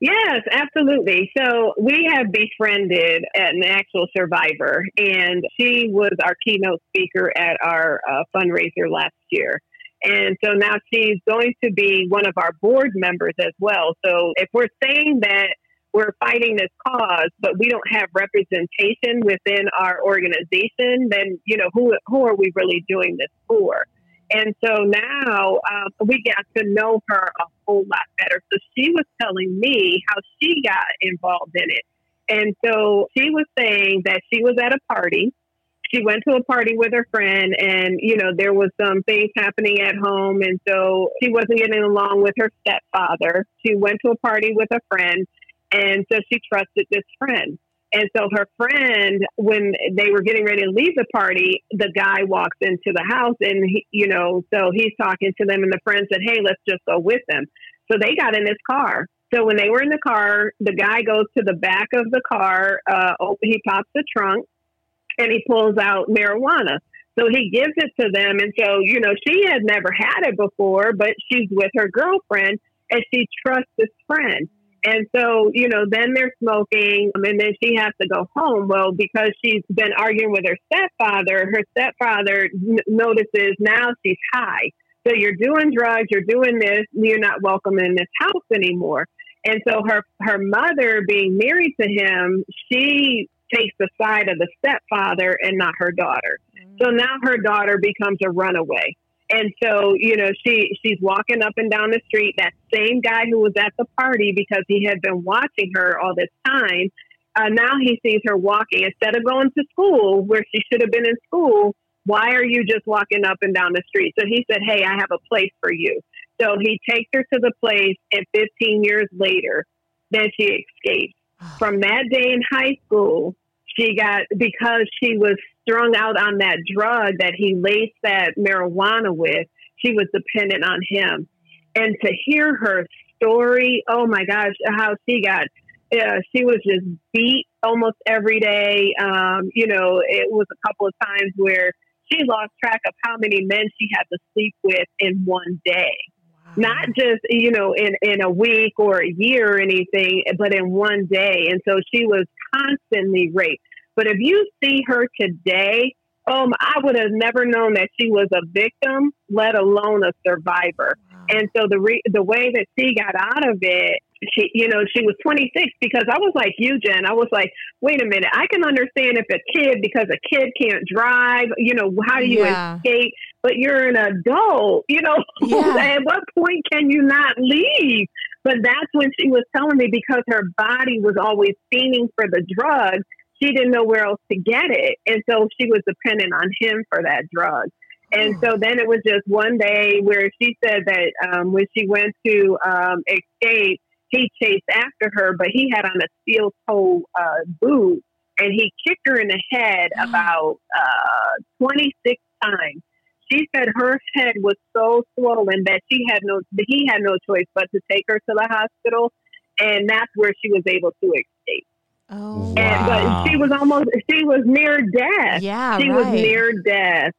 Yes, absolutely. So we have befriended an actual survivor, and she was our keynote speaker at our uh, fundraiser last year. And so now she's going to be one of our board members as well. So if we're saying that we're fighting this cause, but we don't have representation within our organization, then you know who who are we really doing this for? And so now um, we got to know her a whole lot better. So she was telling me how she got involved in it. And so she was saying that she was at a party. She went to a party with her friend, and you know there was some things happening at home, and so she wasn't getting along with her stepfather. She went to a party with a friend, and so she trusted this friend. And so her friend, when they were getting ready to leave the party, the guy walks into the house and, he, you know, so he's talking to them and the friend said, Hey, let's just go with them. So they got in his car. So when they were in the car, the guy goes to the back of the car. Uh, he pops the trunk and he pulls out marijuana. So he gives it to them. And so, you know, she had never had it before, but she's with her girlfriend and she trusts this friend. And so, you know, then they're smoking, um, and then she has to go home. Well, because she's been arguing with her stepfather, her stepfather n- notices now she's high. So you're doing drugs, you're doing this, you're not welcome in this house anymore. And so her her mother, being married to him, she takes the side of the stepfather and not her daughter. So now her daughter becomes a runaway. And so, you know, she she's walking up and down the street. That same guy who was at the party because he had been watching her all this time. Uh, now he sees her walking instead of going to school where she should have been in school. Why are you just walking up and down the street? So he said, "Hey, I have a place for you." So he takes her to the place, and 15 years later, then she escapes. From that day in high school, she got because she was strung out on that drug that he laced that marijuana with. She was dependent on him, and to hear her story, oh my gosh, how she got. Uh, she was just beat almost every day. Um, you know, it was a couple of times where she lost track of how many men she had to sleep with in one day not just you know in in a week or a year or anything but in one day and so she was constantly raped but if you see her today um i would have never known that she was a victim let alone a survivor. And so the re- the way that she got out of it she you know she was 26 because i was like you jen. I was like wait a minute. I can understand if a kid because a kid can't drive you know how do you Yeah. escape? But you're an adult <laughs> you know Yeah. <laughs> at what point can you not leave? But that's when she was telling me because her body was always fiending for the drug she didn't know where else to get it and so she was dependent on him for that drug and so then it was just one day where she said that um, when she went to um, escape, he chased after her, but he had on a steel toe uh, boot and he kicked her in the head about uh, 26 times. She said her head was so swollen that she had no, he had no choice but to take her to the hospital, and that's where she was able to escape. Oh. And Wow. but she was almost, she was near death Yeah. she right. was near death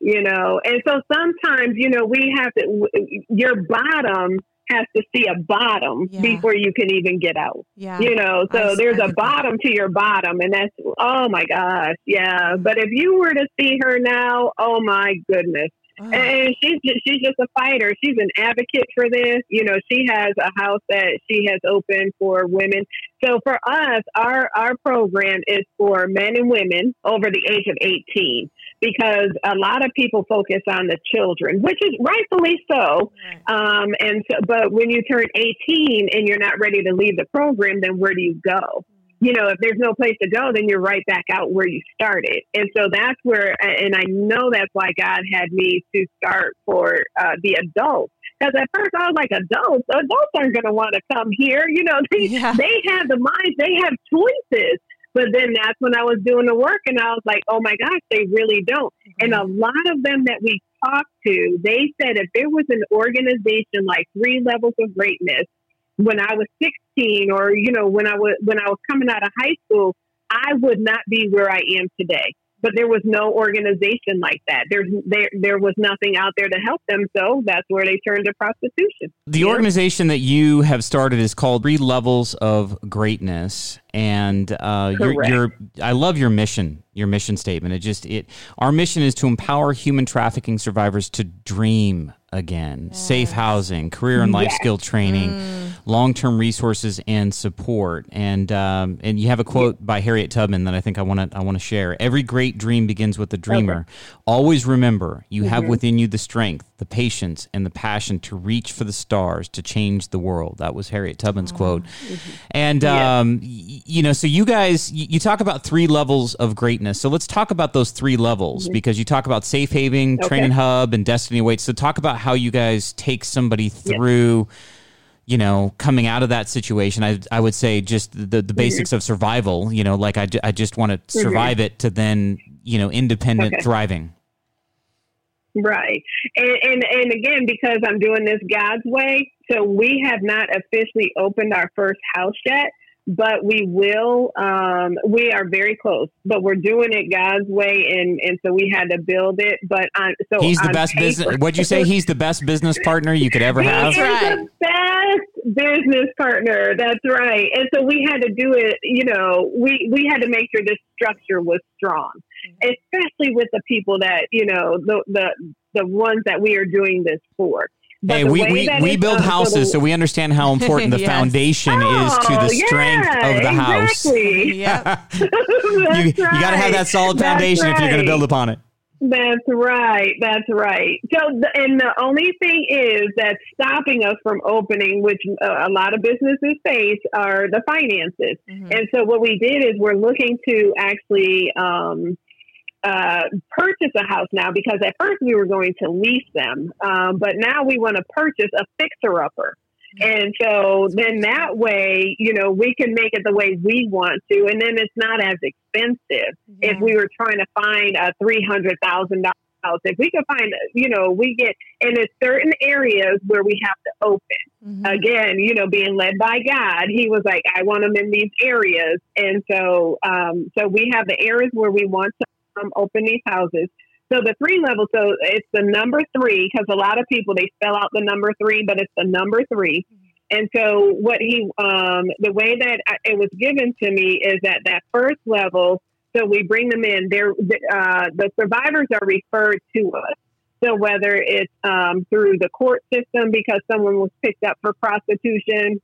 you know and so sometimes you know we have to your bottom has to see a bottom Yeah. before you can even get out. Yeah. You know, so s- there's I a get that. bottom to your bottom, and that's oh my gosh, yeah. But if you were to see her now, oh my goodness, and she's just, she's just a fighter. She's an advocate for this. You know, she has a house that she has opened for women. So for us, our our program is for men and women over the age of 18 because a lot of people focus on the children, which is rightfully so. Um, and so, but when you turn 18 and you're not ready to leave the program, then where do you go? You know, if there's no place to go, then you're right back out where you started. And so that's where, and I know that's why God had me to start for uh, the adults. Because at first I was like, adults, adults aren't going to want to come here. You know, they, Yeah. they have the minds, they have choices. But then that's when I was doing the work and I was like, oh my gosh, they really don't. And a lot of them that we talked to, they said if there was an organization like Three Levels of Greatness when I was 16 or, you know, when I was when I was coming out of high school, I would not be where I am today. But there was no organization like that. There's there there was nothing out there to help them, so that's where they turned to prostitution. The Yeah. organization that you have started is called Three Levels of Greatness, and uh, your, your I love your mission, your mission statement. It just it our mission is to empower human trafficking survivors to dream again, safe housing, career and life Yes. skill training, Mm. long term resources and support. And um, and you have a quote by Harriet Tubman that I think I want to I want to share. Every great dream begins with a dreamer. Always remember, you have Mm-hmm. within you the strength, the patience, and the passion to reach for the stars to change the world. That was Harriet Tubman's quote. And Yeah. um, y- you know, so you guys, y- you talk about three levels of greatness. So let's talk about those three levels because you talk about safe haven, Mm-hmm. Okay. training hub, and destiny awaits. So talk about how you guys take somebody through. You know, coming out of that situation, I I would say just the Mm-hmm. the basics of survival. You know, like I, I just want to survive it to then you know independent Okay. thriving. Right. And, and and again, because I'm doing this God's way, so we have not officially opened our first house yet, but we will. Um, we are very close, but we're doing it God's way, and and so we had to build it. But on so He's the on best paper- business. What'd you say? He's the best business partner you could ever He have. is That's the best business partner. That's right. And so we had to do it. You know, we we had to make sure this structure was strong, especially with the people that you know the the the ones that we are doing this for. But Hey, we, we, we build houses, the- so we understand how important the <laughs> Yes. foundation is to the Oh, strength yeah, of the house. Exactly. Yep. <laughs> you you got to have that solid That's foundation if you're going to build upon it. That's right. That's right. So, the, and the only thing is that's stopping us from opening, which uh, a lot of businesses face, are the finances. Mhm. And so, what we did is we're looking to actually um, uh, purchase a house now because at first we were going to lease them, um, but now we want to purchase a fixer upper. And so then that way, you know, we can make it the way we want to, and then it's not as expensive if we were trying to find a three hundred thousand dollars house. If we could find, you know, we get and there's certain areas where we have to open. Mhm. Again, you know, being led by God, He was like, I want them in these areas, and so, um, so we have the areas where we want to um, open these houses. So the three levels, so it's the number three because a lot of people they spell out the number three, but it's the number three. And so what he, um, the way that I, it was given to me is that that first level. So we bring them in. They're uh, the survivors are referred to us. So whether it's um, through the court system because someone was picked up for prostitution,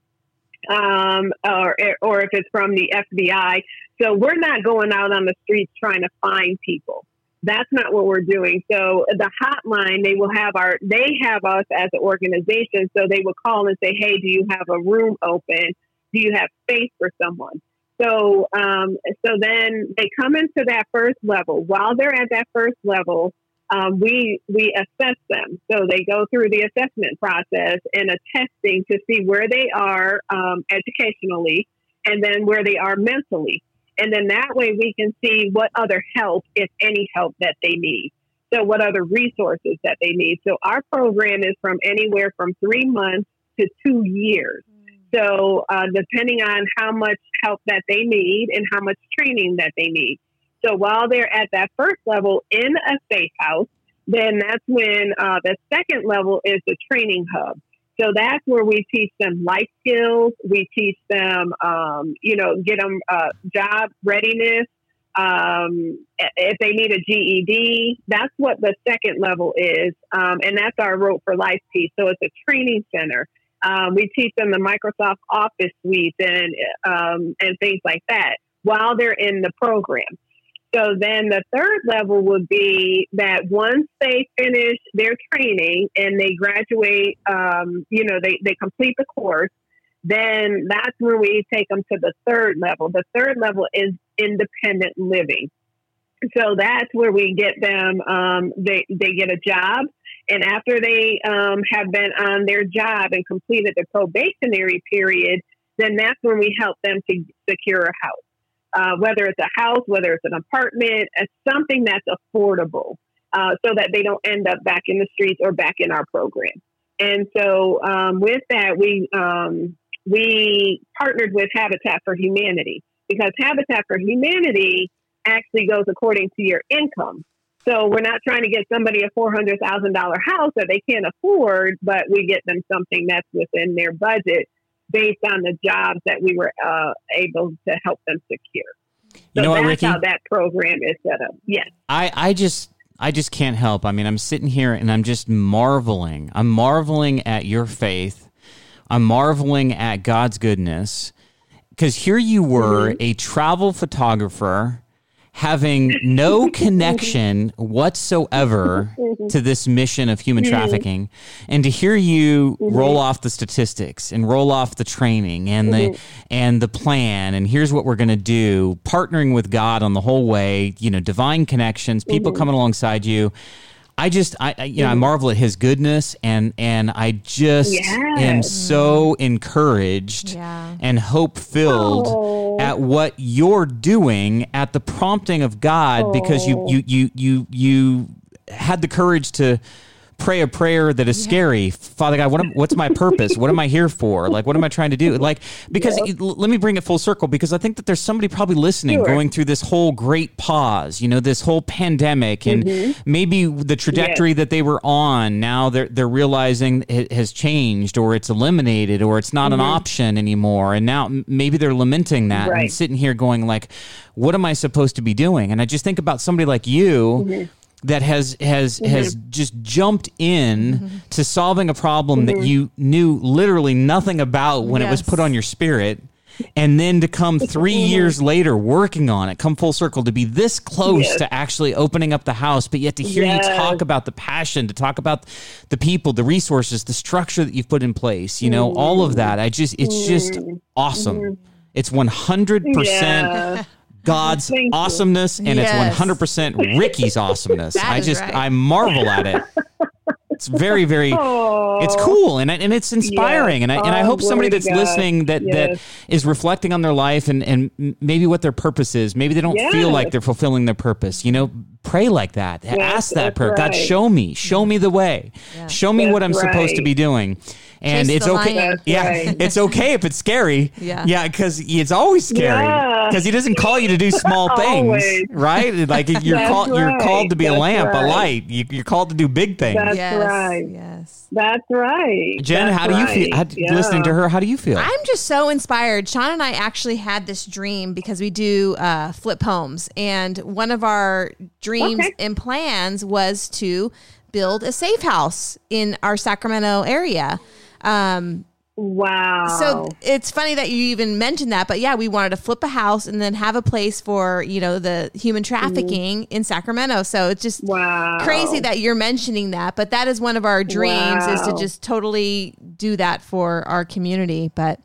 um, or or if it's from the FBI. So we're not going out on the streets trying to find people. That's not what we're doing. So the hotline, they will have our, they have us as an organization. So they will call and say, "Hey, do you have a room open? Do you have space for someone?" So, um, so then they come into that first level. While they're at that first level, um, we we assess them. So they go through the assessment process and a testing to see where they are um, educationally, and then where they are mentally. And then that way we can see what other help, if any help, that they need. So what other resources that they need. So our program is from anywhere from three months to two years. So uh, depending on how much help that they need and how much training that they need. So while they're at that first level in a safe house, then that's when uh, the second level is the training hub. So that's where we teach them life skills. We teach them, um, you know, get them uh, job readiness. Um, if they need a GED, that's what the second level is. Um, and that's our Rope for Life piece. So it's a training center. Um, we teach them the Microsoft Office suite and, um, and things like that while they're in the program. So then the third level would be that once they finish their training and they graduate, um, you know, they, they complete the course, then that's when we take them to the third level. The third level is independent living. So that's where we get them, um, they, they get a job. And after they um, have been on their job and completed the probationary period, then that's when we help them to secure a house uh, whether it's a house, whether it's an apartment, as something that's affordable, uh, so that they don't end up back in the streets or back in our program. And so, um, with that, we um, we partnered with Habitat for Humanity because Habitat for Humanity actually goes according to your income. So we're not trying to get somebody a four hundred thousand dollar house that they can't afford, but we get them something that's within their budget based on the jobs that we were uh, able to help them secure. So you know what, that's Ricky? how that program is set up. Yes. I, I just I just can't help. I mean, I'm sitting here and I'm just marveling. I'm marveling at your faith. I'm marveling at God's goodness. Because here you were, Mm-hmm. a travel photographer, having no <laughs> connection whatsoever to this mission of human mm-hmm. trafficking, and to hear you mm-hmm. roll off the statistics and roll off the training and the mm-hmm. and the plan, and here's what we're going to do, partnering with God on the whole way, you know, divine connections, people coming alongside you. I just, I, I you know, I mm. marvel at His goodness, and and I just am so encouraged Yeah. and hope filled Oh. at what you're doing at the prompting of God because you oh. you you you you had the courage to pray a prayer that is scary. Father god what am, what's my purpose? What am i here for? <laughs> Like what am i trying to do? Like because it- l- let me bring it full circle because i think that there's somebody probably listening Sure. going through this whole great pause you know this whole pandemic and Mm-hmm. maybe the trajectory that they were on now they're they're realizing it has changed or it's eliminated or it's not an option anymore. And now maybe they're lamenting that and Mm-hmm. Sitting here going like what am i supposed to be doing? And i just think about somebody like you Mm-hmm. That has has mm-hmm. has just jumped in mm-hmm. to solving a problem Mm-hmm. that you knew literally nothing about when it was put on your spirit and then to come 3 years later working on it come full circle to be this close Yes. to actually opening up the house but yet to hear Yes. you talk about the passion to talk about the people the resources the structure that you've put in place you know all of mm-hmm. that. I just it's just awesome. It's 100% Yeah. God's awesomeness and Yes. it's 100% Ricky's awesomeness. <laughs> I just right. I marvel at it. It's very very Oh. it's cool and and it's inspiring and I and I Oh, hope somebody that's God. listening that that Yes. is reflecting on their life and and maybe what their purpose is. Maybe they don't feel like they're fulfilling their purpose. You know, pray like that. Ask that that's prayer. God, show me. Show me the way. Show me what I'm That's supposed to be doing. And Chase it's okay. lion. Yeah, right. <laughs> it's okay if it's scary. Yeah. yeah, because it's always scary. Yeah. Because he doesn't call you to do small <laughs> things, right? Like you're That's called, you're called to be a That's lamp, a light. You, you're called to do big things. That's yes. right. Yes. That's right. Jen, That's how do you feel? How, Yeah. Listening to her, how do you feel? I'm just so inspired. Sean and I actually had this dream because we do uh, flip homes, and one of our dreams Okay. and plans was to build a safe house in our Sacramento area. Um, Wow. so it's funny that you even mentioned that, but yeah, we wanted to flip a house and then have a place for you know the human trafficking in Sacramento. So it's just wow. crazy that you're mentioning that, but that is one of our dreams is to just totally do that for our community. But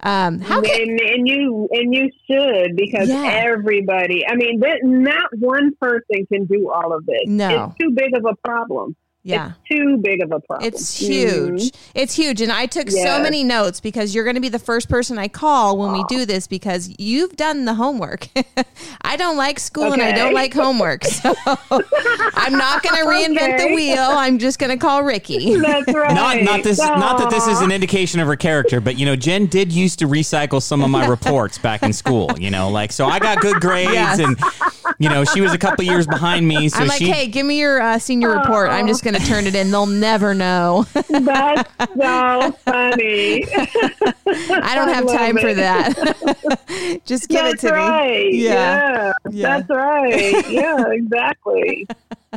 um, how can and, and you and you should because Yeah. everybody. I mean, th- not one person can do all of this. No. it's too big of a problem. Yeah. It's too big of a problem. It's Mhm. huge. It's huge. And I took so many notes because you're going to be the first person I call when we do this because you've done the homework. <laughs> I don't like school and I don't like homework. <laughs> So I'm not going <laughs> to reinvent the wheel. I'm just going to call Ricky. That's right. not not this not that this is an indication of her character, but you know, Jen did used to recycle some of my reports back in school. You know, like so I got good grades Yes. and you know, she was a couple years behind me, so I'm like, she. hey, give me your uh, senior report. I'm just going to turn it in. They'll never know. <laughs> That's so funny. <laughs> I don't have love time for that. <laughs> just give That's it to right. me. Yeah. Yeah. That's right. Yeah, exactly.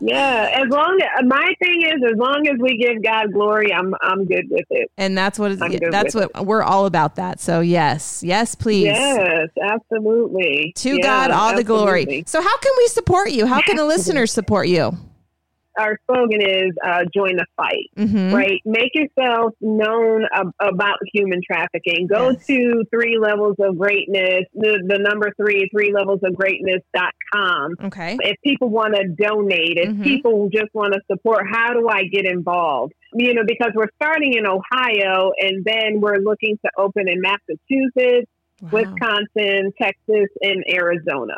Yeah. As long as my thing is, as long as we give God glory, I'm I'm good with it. And that's what good that's what we're all about. That. So yes, yes, please. Yes, absolutely. To Yeah, God all the glory. So how can we support you? How can the listeners support you? Our slogan is uh, "Join the fight." hmm right? Make yourself known ab- about human trafficking. Go Yes. to three levels of greatness, the, the number three, three levels of greatness.com. Okay. If people want to donate, if Mhm. people just want to support, how do I get involved? You know, because we're starting in Ohio and then we're looking to open in Massachusetts, Wow. Wisconsin, Texas, and Arizona.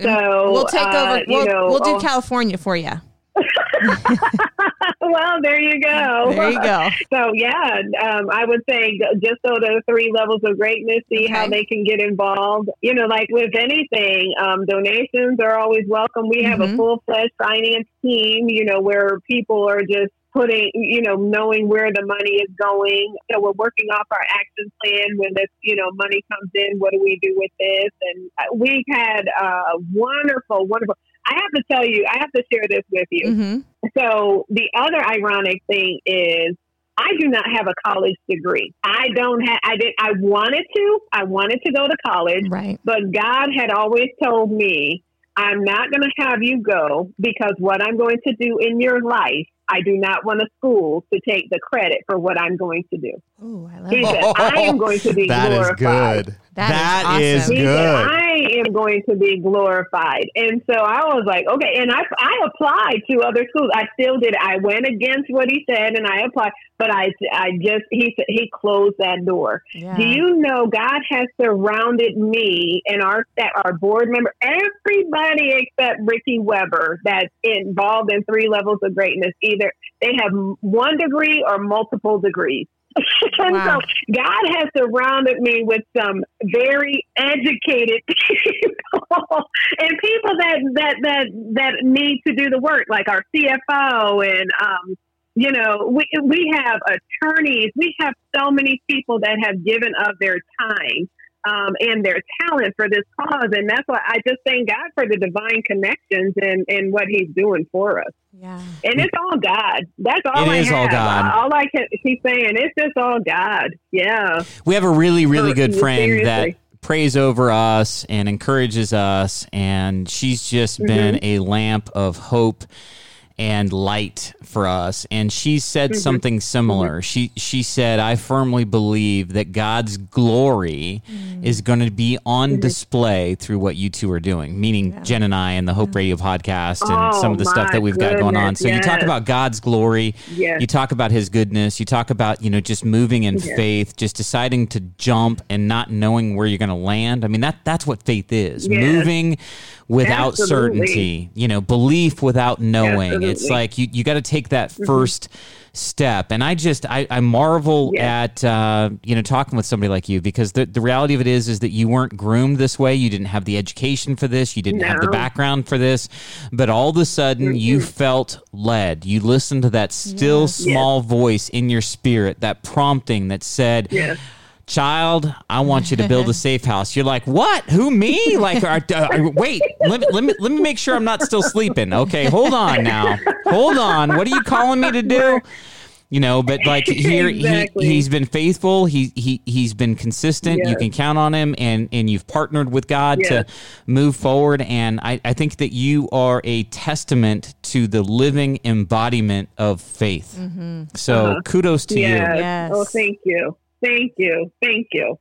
So we'll take uh, over. you We'll, know, we'll do oh- California for you. <laughs> well, there you go. There you go. <laughs> So yeah, um, I would say just go to three levels of greatness, see how they can get involved. You know, like with anything, um, donations are always welcome. We have Mhm. a full fledged finance team. You know, where people are just putting, you know, knowing where the money is going. So we're working off our action plan. When this, you know, money comes in, what do we do with this? And uh, we've had uh, wonderful, wonderful. I have to tell you, I have to share this with you. hmm So the other ironic thing is I do not have a college degree. I don't have I did I wanted to. I wanted to go to college, Right. but God had always told me I'm not going to have you go because what I'm going to do in your life, I do not want a school to take the credit for what I'm going to do. Oh, I love He that. said, I am going to be <laughs> That is glorified. good. That is That is awesome. He good. said, I am going to be glorified. And so I was like, okay. And I, I applied to other schools. I still did. I went against what he said and I applied, but I, I just, he said, he closed that door. Yeah. Do you know God has surrounded me and our staff, our board member, everybody except Ricky Weber that's involved in three levels of greatness. Either they have one degree or multiple degrees. <laughs> and Wow. so God has surrounded me with some very educated <laughs> people and people that, that, that, that need to do the work, like our CFO and, um, you know, we, we have attorneys. We have so many people that have given of their time um, and their talent for this cause. And that's why I just thank God for the divine connections and, and what he's doing for us. Yeah. And it's all God. That's all It I is all. God. All I can keep saying, it's just all God. Yeah. We have a really, really good friend that prays over us and encourages us, and she's just been Mm-hmm. a lamp of hope and light for us. And she said Mm-hmm. something similar. She she said, "I firmly believe that God's glory is going to be on Mm-hmm. display through what you two are doing." Meaning Jen and I and the Hope Radio podcast and Oh, some of the stuff that we've got going on. goodness, So you talk about God's glory. Yes. You talk about his goodness. You talk about, you know, just moving in Yes. faith, just deciding to jump and not knowing where you're going to land. I mean, that that's what faith is. Yes. Moving without Absolutely. certainty, you know, belief without knowing. It's like you, you got to take that 1st step. And I just, I, I marvel Yes. at, uh, you know, talking with somebody like you because the, the reality of it is, is that you weren't groomed this way. You didn't have the education for this. You didn't have the background for this. But all of a sudden you felt led. You listened to that still Yes. small voice in your spirit, that prompting that said. Child, I want you to build a <laughs> safe house. You're like, what? Who me? Like, are, uh, wait, let me, let me let me make sure I'm not still sleeping. Okay, hold on now, hold on. What are you calling me to do? You know, but like <laughs> here, Exactly. he he's been faithful. He he he's been consistent. You can count on him, and and you've partnered with God Yes. to move forward. And I I think that you are a testament to the living embodiment of faith. So Uh-huh. kudos to you. Yes. Yes. Oh, thank you. Thank you. Thank you.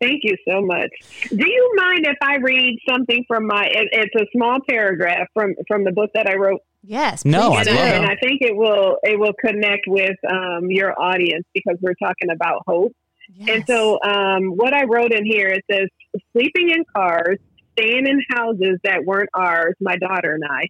Thank you so much. Do you mind if I read something from my? It, it's a small paragraph from from the book that I wrote, Yes. No, I and, I, and I think it will it will connect with um, your audience because we're talking about hope. And so, um, what I wrote in here it says, sleeping in cars, staying in houses that weren't ours, my daughter and I,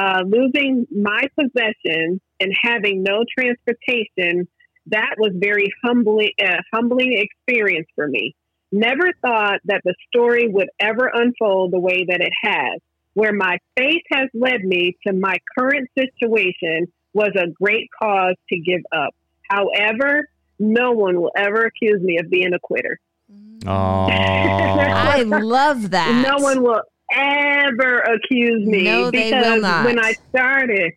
uh, losing my possessions and having no transportation. That was very humbling, uh, humbling experience for me. Never thought that the story would ever unfold the way that it has. where my faith has led me to my current situation was a great cause to give up. However, no one will ever accuse me of being a quitter. Oh, <laughs> I love that. No one will ever accuse me No, they will because not. when I started,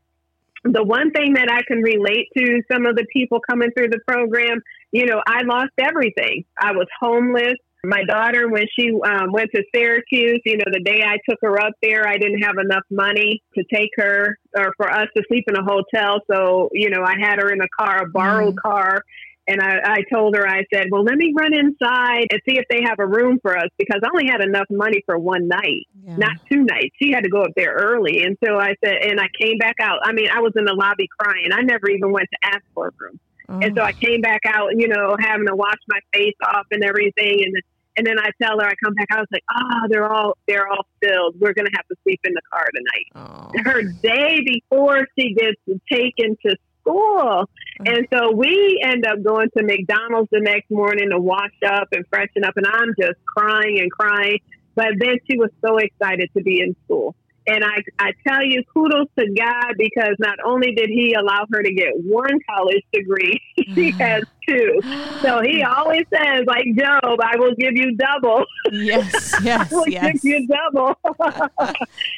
the one thing that I can relate to some of the people coming through the program, you know, I lost everything. I was homeless. My daughter, when she um, went to Syracuse, you know, the day I took her up there, I didn't have enough money to take her or for us to sleep in a hotel. So, you know, I had her in a car, a borrowed Mm-hmm. car. And I, I told her, I said, well, let me run inside and see if they have a room for us because I only had enough money for one night Yeah. not two nights. She had to go up there early. And so I said, and I came back out. I mean, I was in the lobby crying. I never even went to ask for a room. Oh. And so I oh. came back out, you know, having to wash my face off and everything. And and then I tell her, I come back, I was like, oh, they're all they're all filled. We're gonna have to sleep in the car tonight. Oh. Her day before she gets taken to school. Mm. And so we end up going to McDonald's the next morning to wash up and freshen up and I'm just crying and crying. But then she was so excited to be in school. And I, I tell you, kudos to God because not only did He allow her to get one college degree, <laughs> she mm. has two. So He <gasps> always says, like Job, I will give you double. yes, <laughs> yes, I will yes. give you double. <laughs>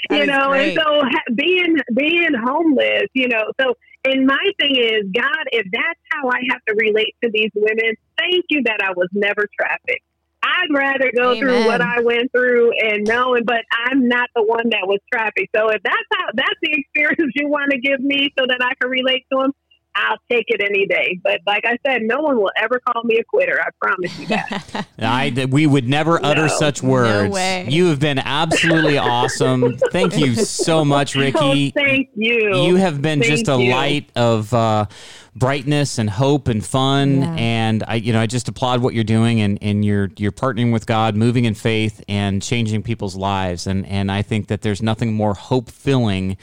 you know, great. and so ha- being being homeless, you know, so and my thing is, God, if that's how I have to relate to these women, thank you that I was never trafficked. I'd rather go through what I went through and knowing, but I'm not the one that was trafficked. So if that's how that's the <laughs> experience you want to give me, so that I can relate to them, I'll take it any day. But like I said, no one will ever call me a quitter. I promise you that. <laughs> I we would never utter No. such words. way. You have been absolutely awesome. Thank you so <laughs> much, oh, Ricky. thank you. You have been Thank just a you. light of uh, brightness and hope and fun, Yeah. and I, you know, I just applaud what you're doing, and, and you're you're partnering with God, moving in faith, and changing people's lives, and and I think that there's nothing more hope filling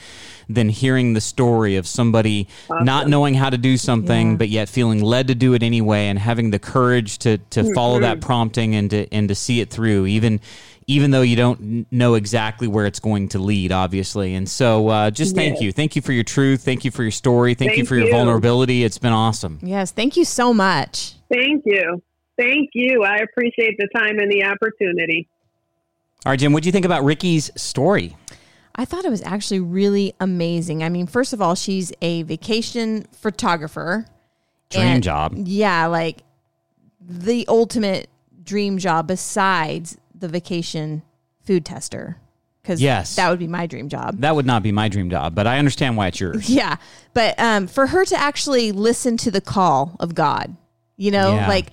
than hearing the story of somebody not knowing how to do something, Yeah. but yet feeling led to do it anyway, and having the courage to to mm-hmm. follow that prompting and to and to see it through, even even though you don't know exactly where it's going to lead, obviously. And so, uh, just thank Yes. you, thank you for your truth, thank you for your story, thank, you for your you. vulnerability. It's been awesome. Yes, thank you so much. Thank you. Thank you. I appreciate the time and the opportunity. All right, Jim, what do you think about Ricky's story? I thought it was actually really amazing. I mean, first of all, she's a vacation photographer. Dream And- job. Yeah, like the ultimate dream job besides the vacation food tester. Because Yes. that would be my dream job. That would not be my dream job, but I understand why it's yours. <laughs> Yeah. But um, for her to actually listen to the call of God, you know, Yeah. like,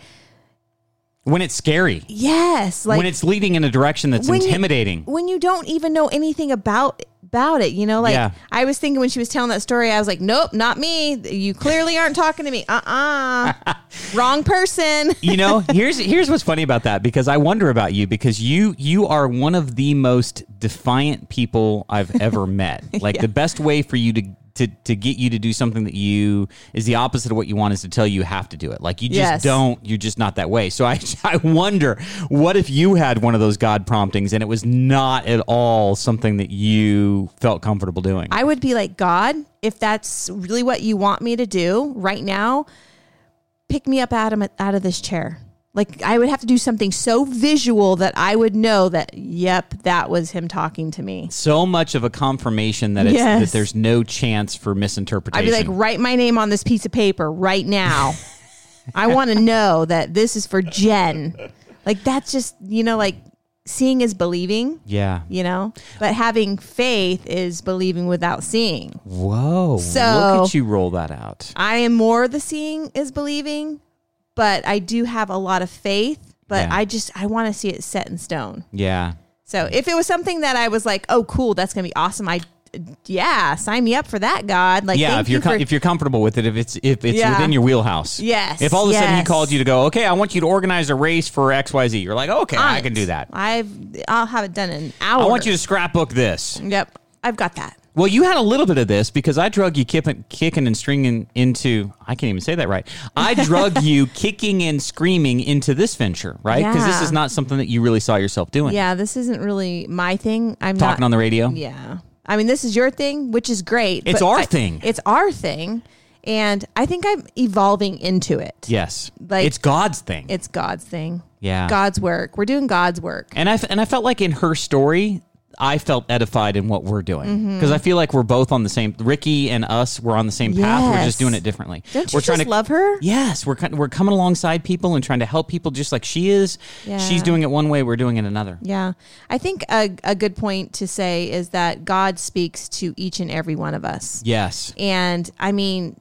When it's scary, yes, like when it's leading in a direction that's when you- intimidating. when you don't even know anything about about it, you know, like Yeah. I was thinking when she was telling that story, I was like, nope, not me. You clearly aren't talking to me. Uh uh <laughs> Wrong person. you know <laughs> here's here's what's funny about that because i wonder about you because you you are one of the most defiant people i've ever met <laughs> like the best way for you to to, to get you to do something that you is the opposite of what you want is to tell you you have to do it like you just Yes. don't you're just not that way so i <laughs> i wonder what if you had one of those god promptings and it was not at all something that you felt comfortable doing I would be like, God, if that's really what you want me to do right now, pick me up out of out of this chair. Like I would have to do something so visual that I would know that, yep, that was him talking to me. so much of a confirmation that it's Yes. that there's no chance for misinterpretation. I'd be like, write my name on this piece of paper right now. <laughs> I want to know that this is for Jen. Like that's just, you know, like seeing is believing, yeah you know? But having faith is believing without seeing. Whoa. So- look at you roll that out. I am more the seeing is believing, but I do have a lot of faith, but Yeah. I just I want to see it set in stone. Yeah. So if it was something that I was like, "Oh, cool, that's going to be awesome." I yeah, sign me up for that, God. Like yeah, if you're you com- for- if you're comfortable with it, if it's if it's Yeah. within your wheelhouse. Yes, If all of a sudden he called you to go, okay, I want you to organize a race for X Y Z. You're like, okay, I can do that. I've I'll have it done in an hour. I want you to scrapbook this. Yep, I've got that. Well, you had a little bit of this because I drug you kicking, kicking and stringing into. I can't even say that right. I <laughs> drug you kicking and screaming into this venture, right? Because this Yeah. is not something that you really saw yourself doing. Yeah, this isn't really my thing. I'm Talking not on the radio. Yeah. I mean, this is your thing, which is great. It's but our I- thing. It's our thing. And I think I'm evolving into it. Yes. Like- it's God's thing. It's God's thing. Yeah. God's work. We're doing God's work. And I f- and I felt like in her story, I felt edified in what we're doing Mm-hmm. because I feel like we're both on the same. Ricky and us, we're on the same path. We're just doing it differently. Don't you we're just love her? Yes, we're we're coming alongside people and trying to help people just like she is. Yeah. She's doing it one way, we're doing it another. Yeah. I think a, a good point to say is that God speaks to each and every one of us. Yes. And I mean,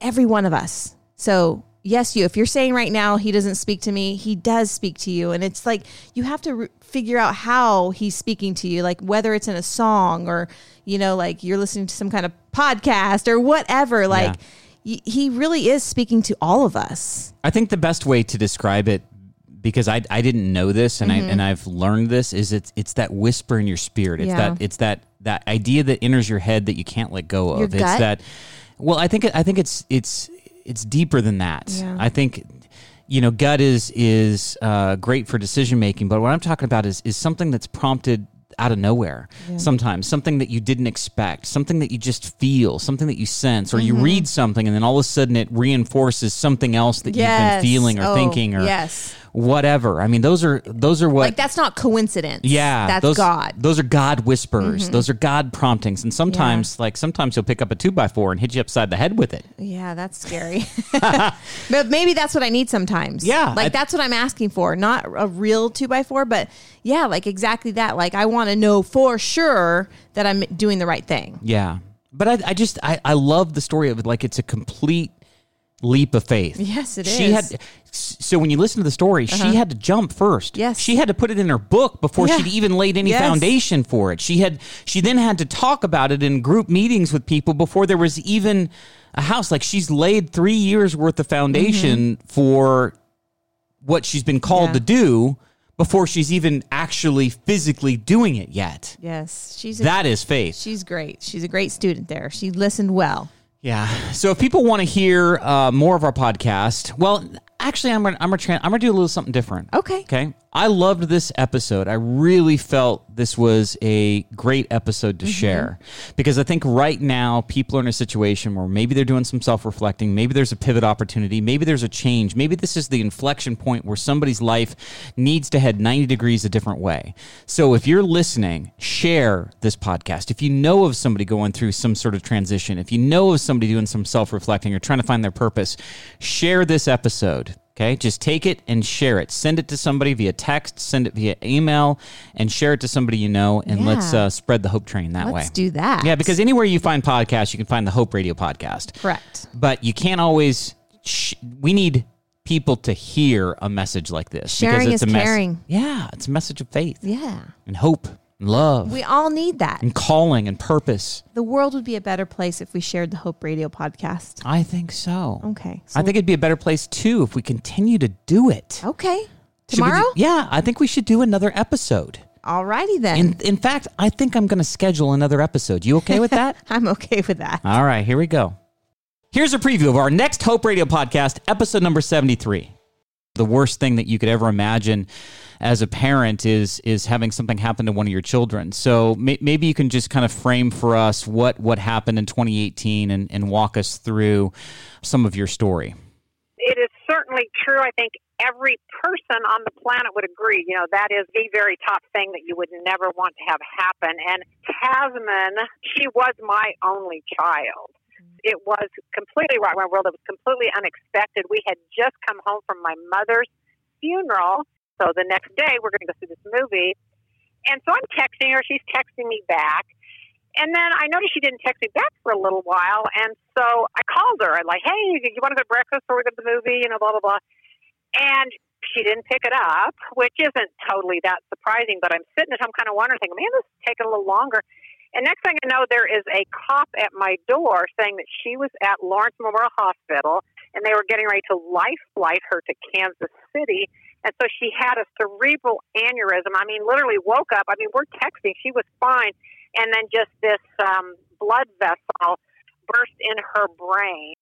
every one of us. So, yes, you, if you're saying right now, he doesn't speak to me, he does speak to you. And it's like you have to re- figure out how he's speaking to you, like whether it's in a song or, you know, like you're listening to some kind of podcast or whatever. Like, y- he really is speaking to all of us. I think the best way to describe it, because I, I didn't know this and I and I've learned this, is it's it's that whisper in your spirit. It's Mm-hmm. Yeah. that it's that that idea that enters your head that you can't let go of. Your it's gut? that. Well, I think I think it's it's it's deeper than that. Yeah. I think. You know, gut is is uh, great for decision making, but what I'm talking about is is something that's prompted out of nowhere. Sometimes something that you didn't expect, something that you just feel, something that you sense, or Mm-hmm. you read something and then all of a sudden it reinforces something else that you've been feeling or Oh, thinking or yes. Whatever. I mean, those are those are what. Like, that's not coincidence. yeah, That's those, God. Mm-hmm. Those are God whispers. Those are God promptings. And sometimes, like sometimes, he'll pick up a two by four and hit you upside the head with it. Yeah, that's scary. <laughs> <laughs> but maybe that's what I need sometimes. Yeah, Like I- that's what I'm asking for. Not a real two by four, but yeah, like exactly that. Like I want to know for sure that I'm doing the right thing. Yeah, but I, I just I, I love the story of it. Like it's a complete leap of faith. Yes, it she is. Uh-huh. had. So when you listen to the story, she had to jump first. Yes. she had to put it in her book before Yeah. she'd even laid any Yes. foundation for it. She had. She then had to talk about it in group meetings with people before there was even a house. Like she's laid three years worth of foundation for what she's been called Mm-hmm. Yeah. to do before she's even actually physically doing it yet. Yes, she's a, That is faith. she's great. She's a great student there. She listened well. Yeah. So if people want to hear uh, more of our podcast, well, actually, I'm gonna I'm gonna try, I'm gonna do a little something different. Okay. Okay. I loved this episode. I really felt this was a great episode Mm-hmm. to share because I think right now people are in a situation where maybe they're doing some self reflecting. Maybe there's a pivot opportunity. Maybe there's a change. Maybe this is the inflection point where somebody's life needs to head 90 degrees a different way. So if you're listening, share this podcast. If you know of somebody going through some sort of transition, if you know of somebody doing some self reflecting or trying to find their purpose, share this episode. Okay, just take it and share it. Send it to somebody via text, send it via email, and share it to somebody you know. And let's uh, spread the hope train that Let's way. do that. Yeah, because anywhere you find podcasts, you can find the Hope Radio podcast. correct. But you can't always. Sh- we need people to hear a message like this Sharing because it's is a mess- caring. Yeah, it's a message of faith Yeah, and hope and love we all need that. and calling and purpose. The world would be a better place if we shared the Hope Radio podcast. I think so. Okay. I think it'd be a better place too if we continue to do it. Okay. Should Tomorrow? do- yeah, I think we should do another episode. Alrighty then. In in fact, I think I'm going to schedule another episode. You okay with that? <laughs> I'm okay with that. All right, here we go. Here's a preview of our next Hope Radio podcast, episode number 73. The worst thing that you could ever imagine as a parent is is having something happen to one of your children. So may, maybe you can just kind of frame for us what what happened in 2018 and, and walk us through some of your story. it is certainly true. I think every person on the planet would agree. You know, that is the very top thing that you would never want to have happen. And Tasman, she was my only child. It was completely right my world. It was completely unexpected. We had just come home from my mother's funeral. So the next day, we're going to go see this movie. And so I'm texting her. She's texting me back. And then I noticed she didn't text me back for a little while. And so I called her. I'm like, hey, you want to go to breakfast or we go to the movie? You know, blah, blah, blah. And she didn't pick it up, which isn't totally that surprising. But I'm sitting at home kind of wondering, man, this is taking a little longer. And next thing I know, there is a cop at my door saying that she was at Lawrence Memorial Hospital and they were getting ready to life flight her to Kansas City. And so she had a cerebral aneurysm. I mean, literally woke up. I mean, we're texting. She was fine. And then just this um, blood vessel burst in her brain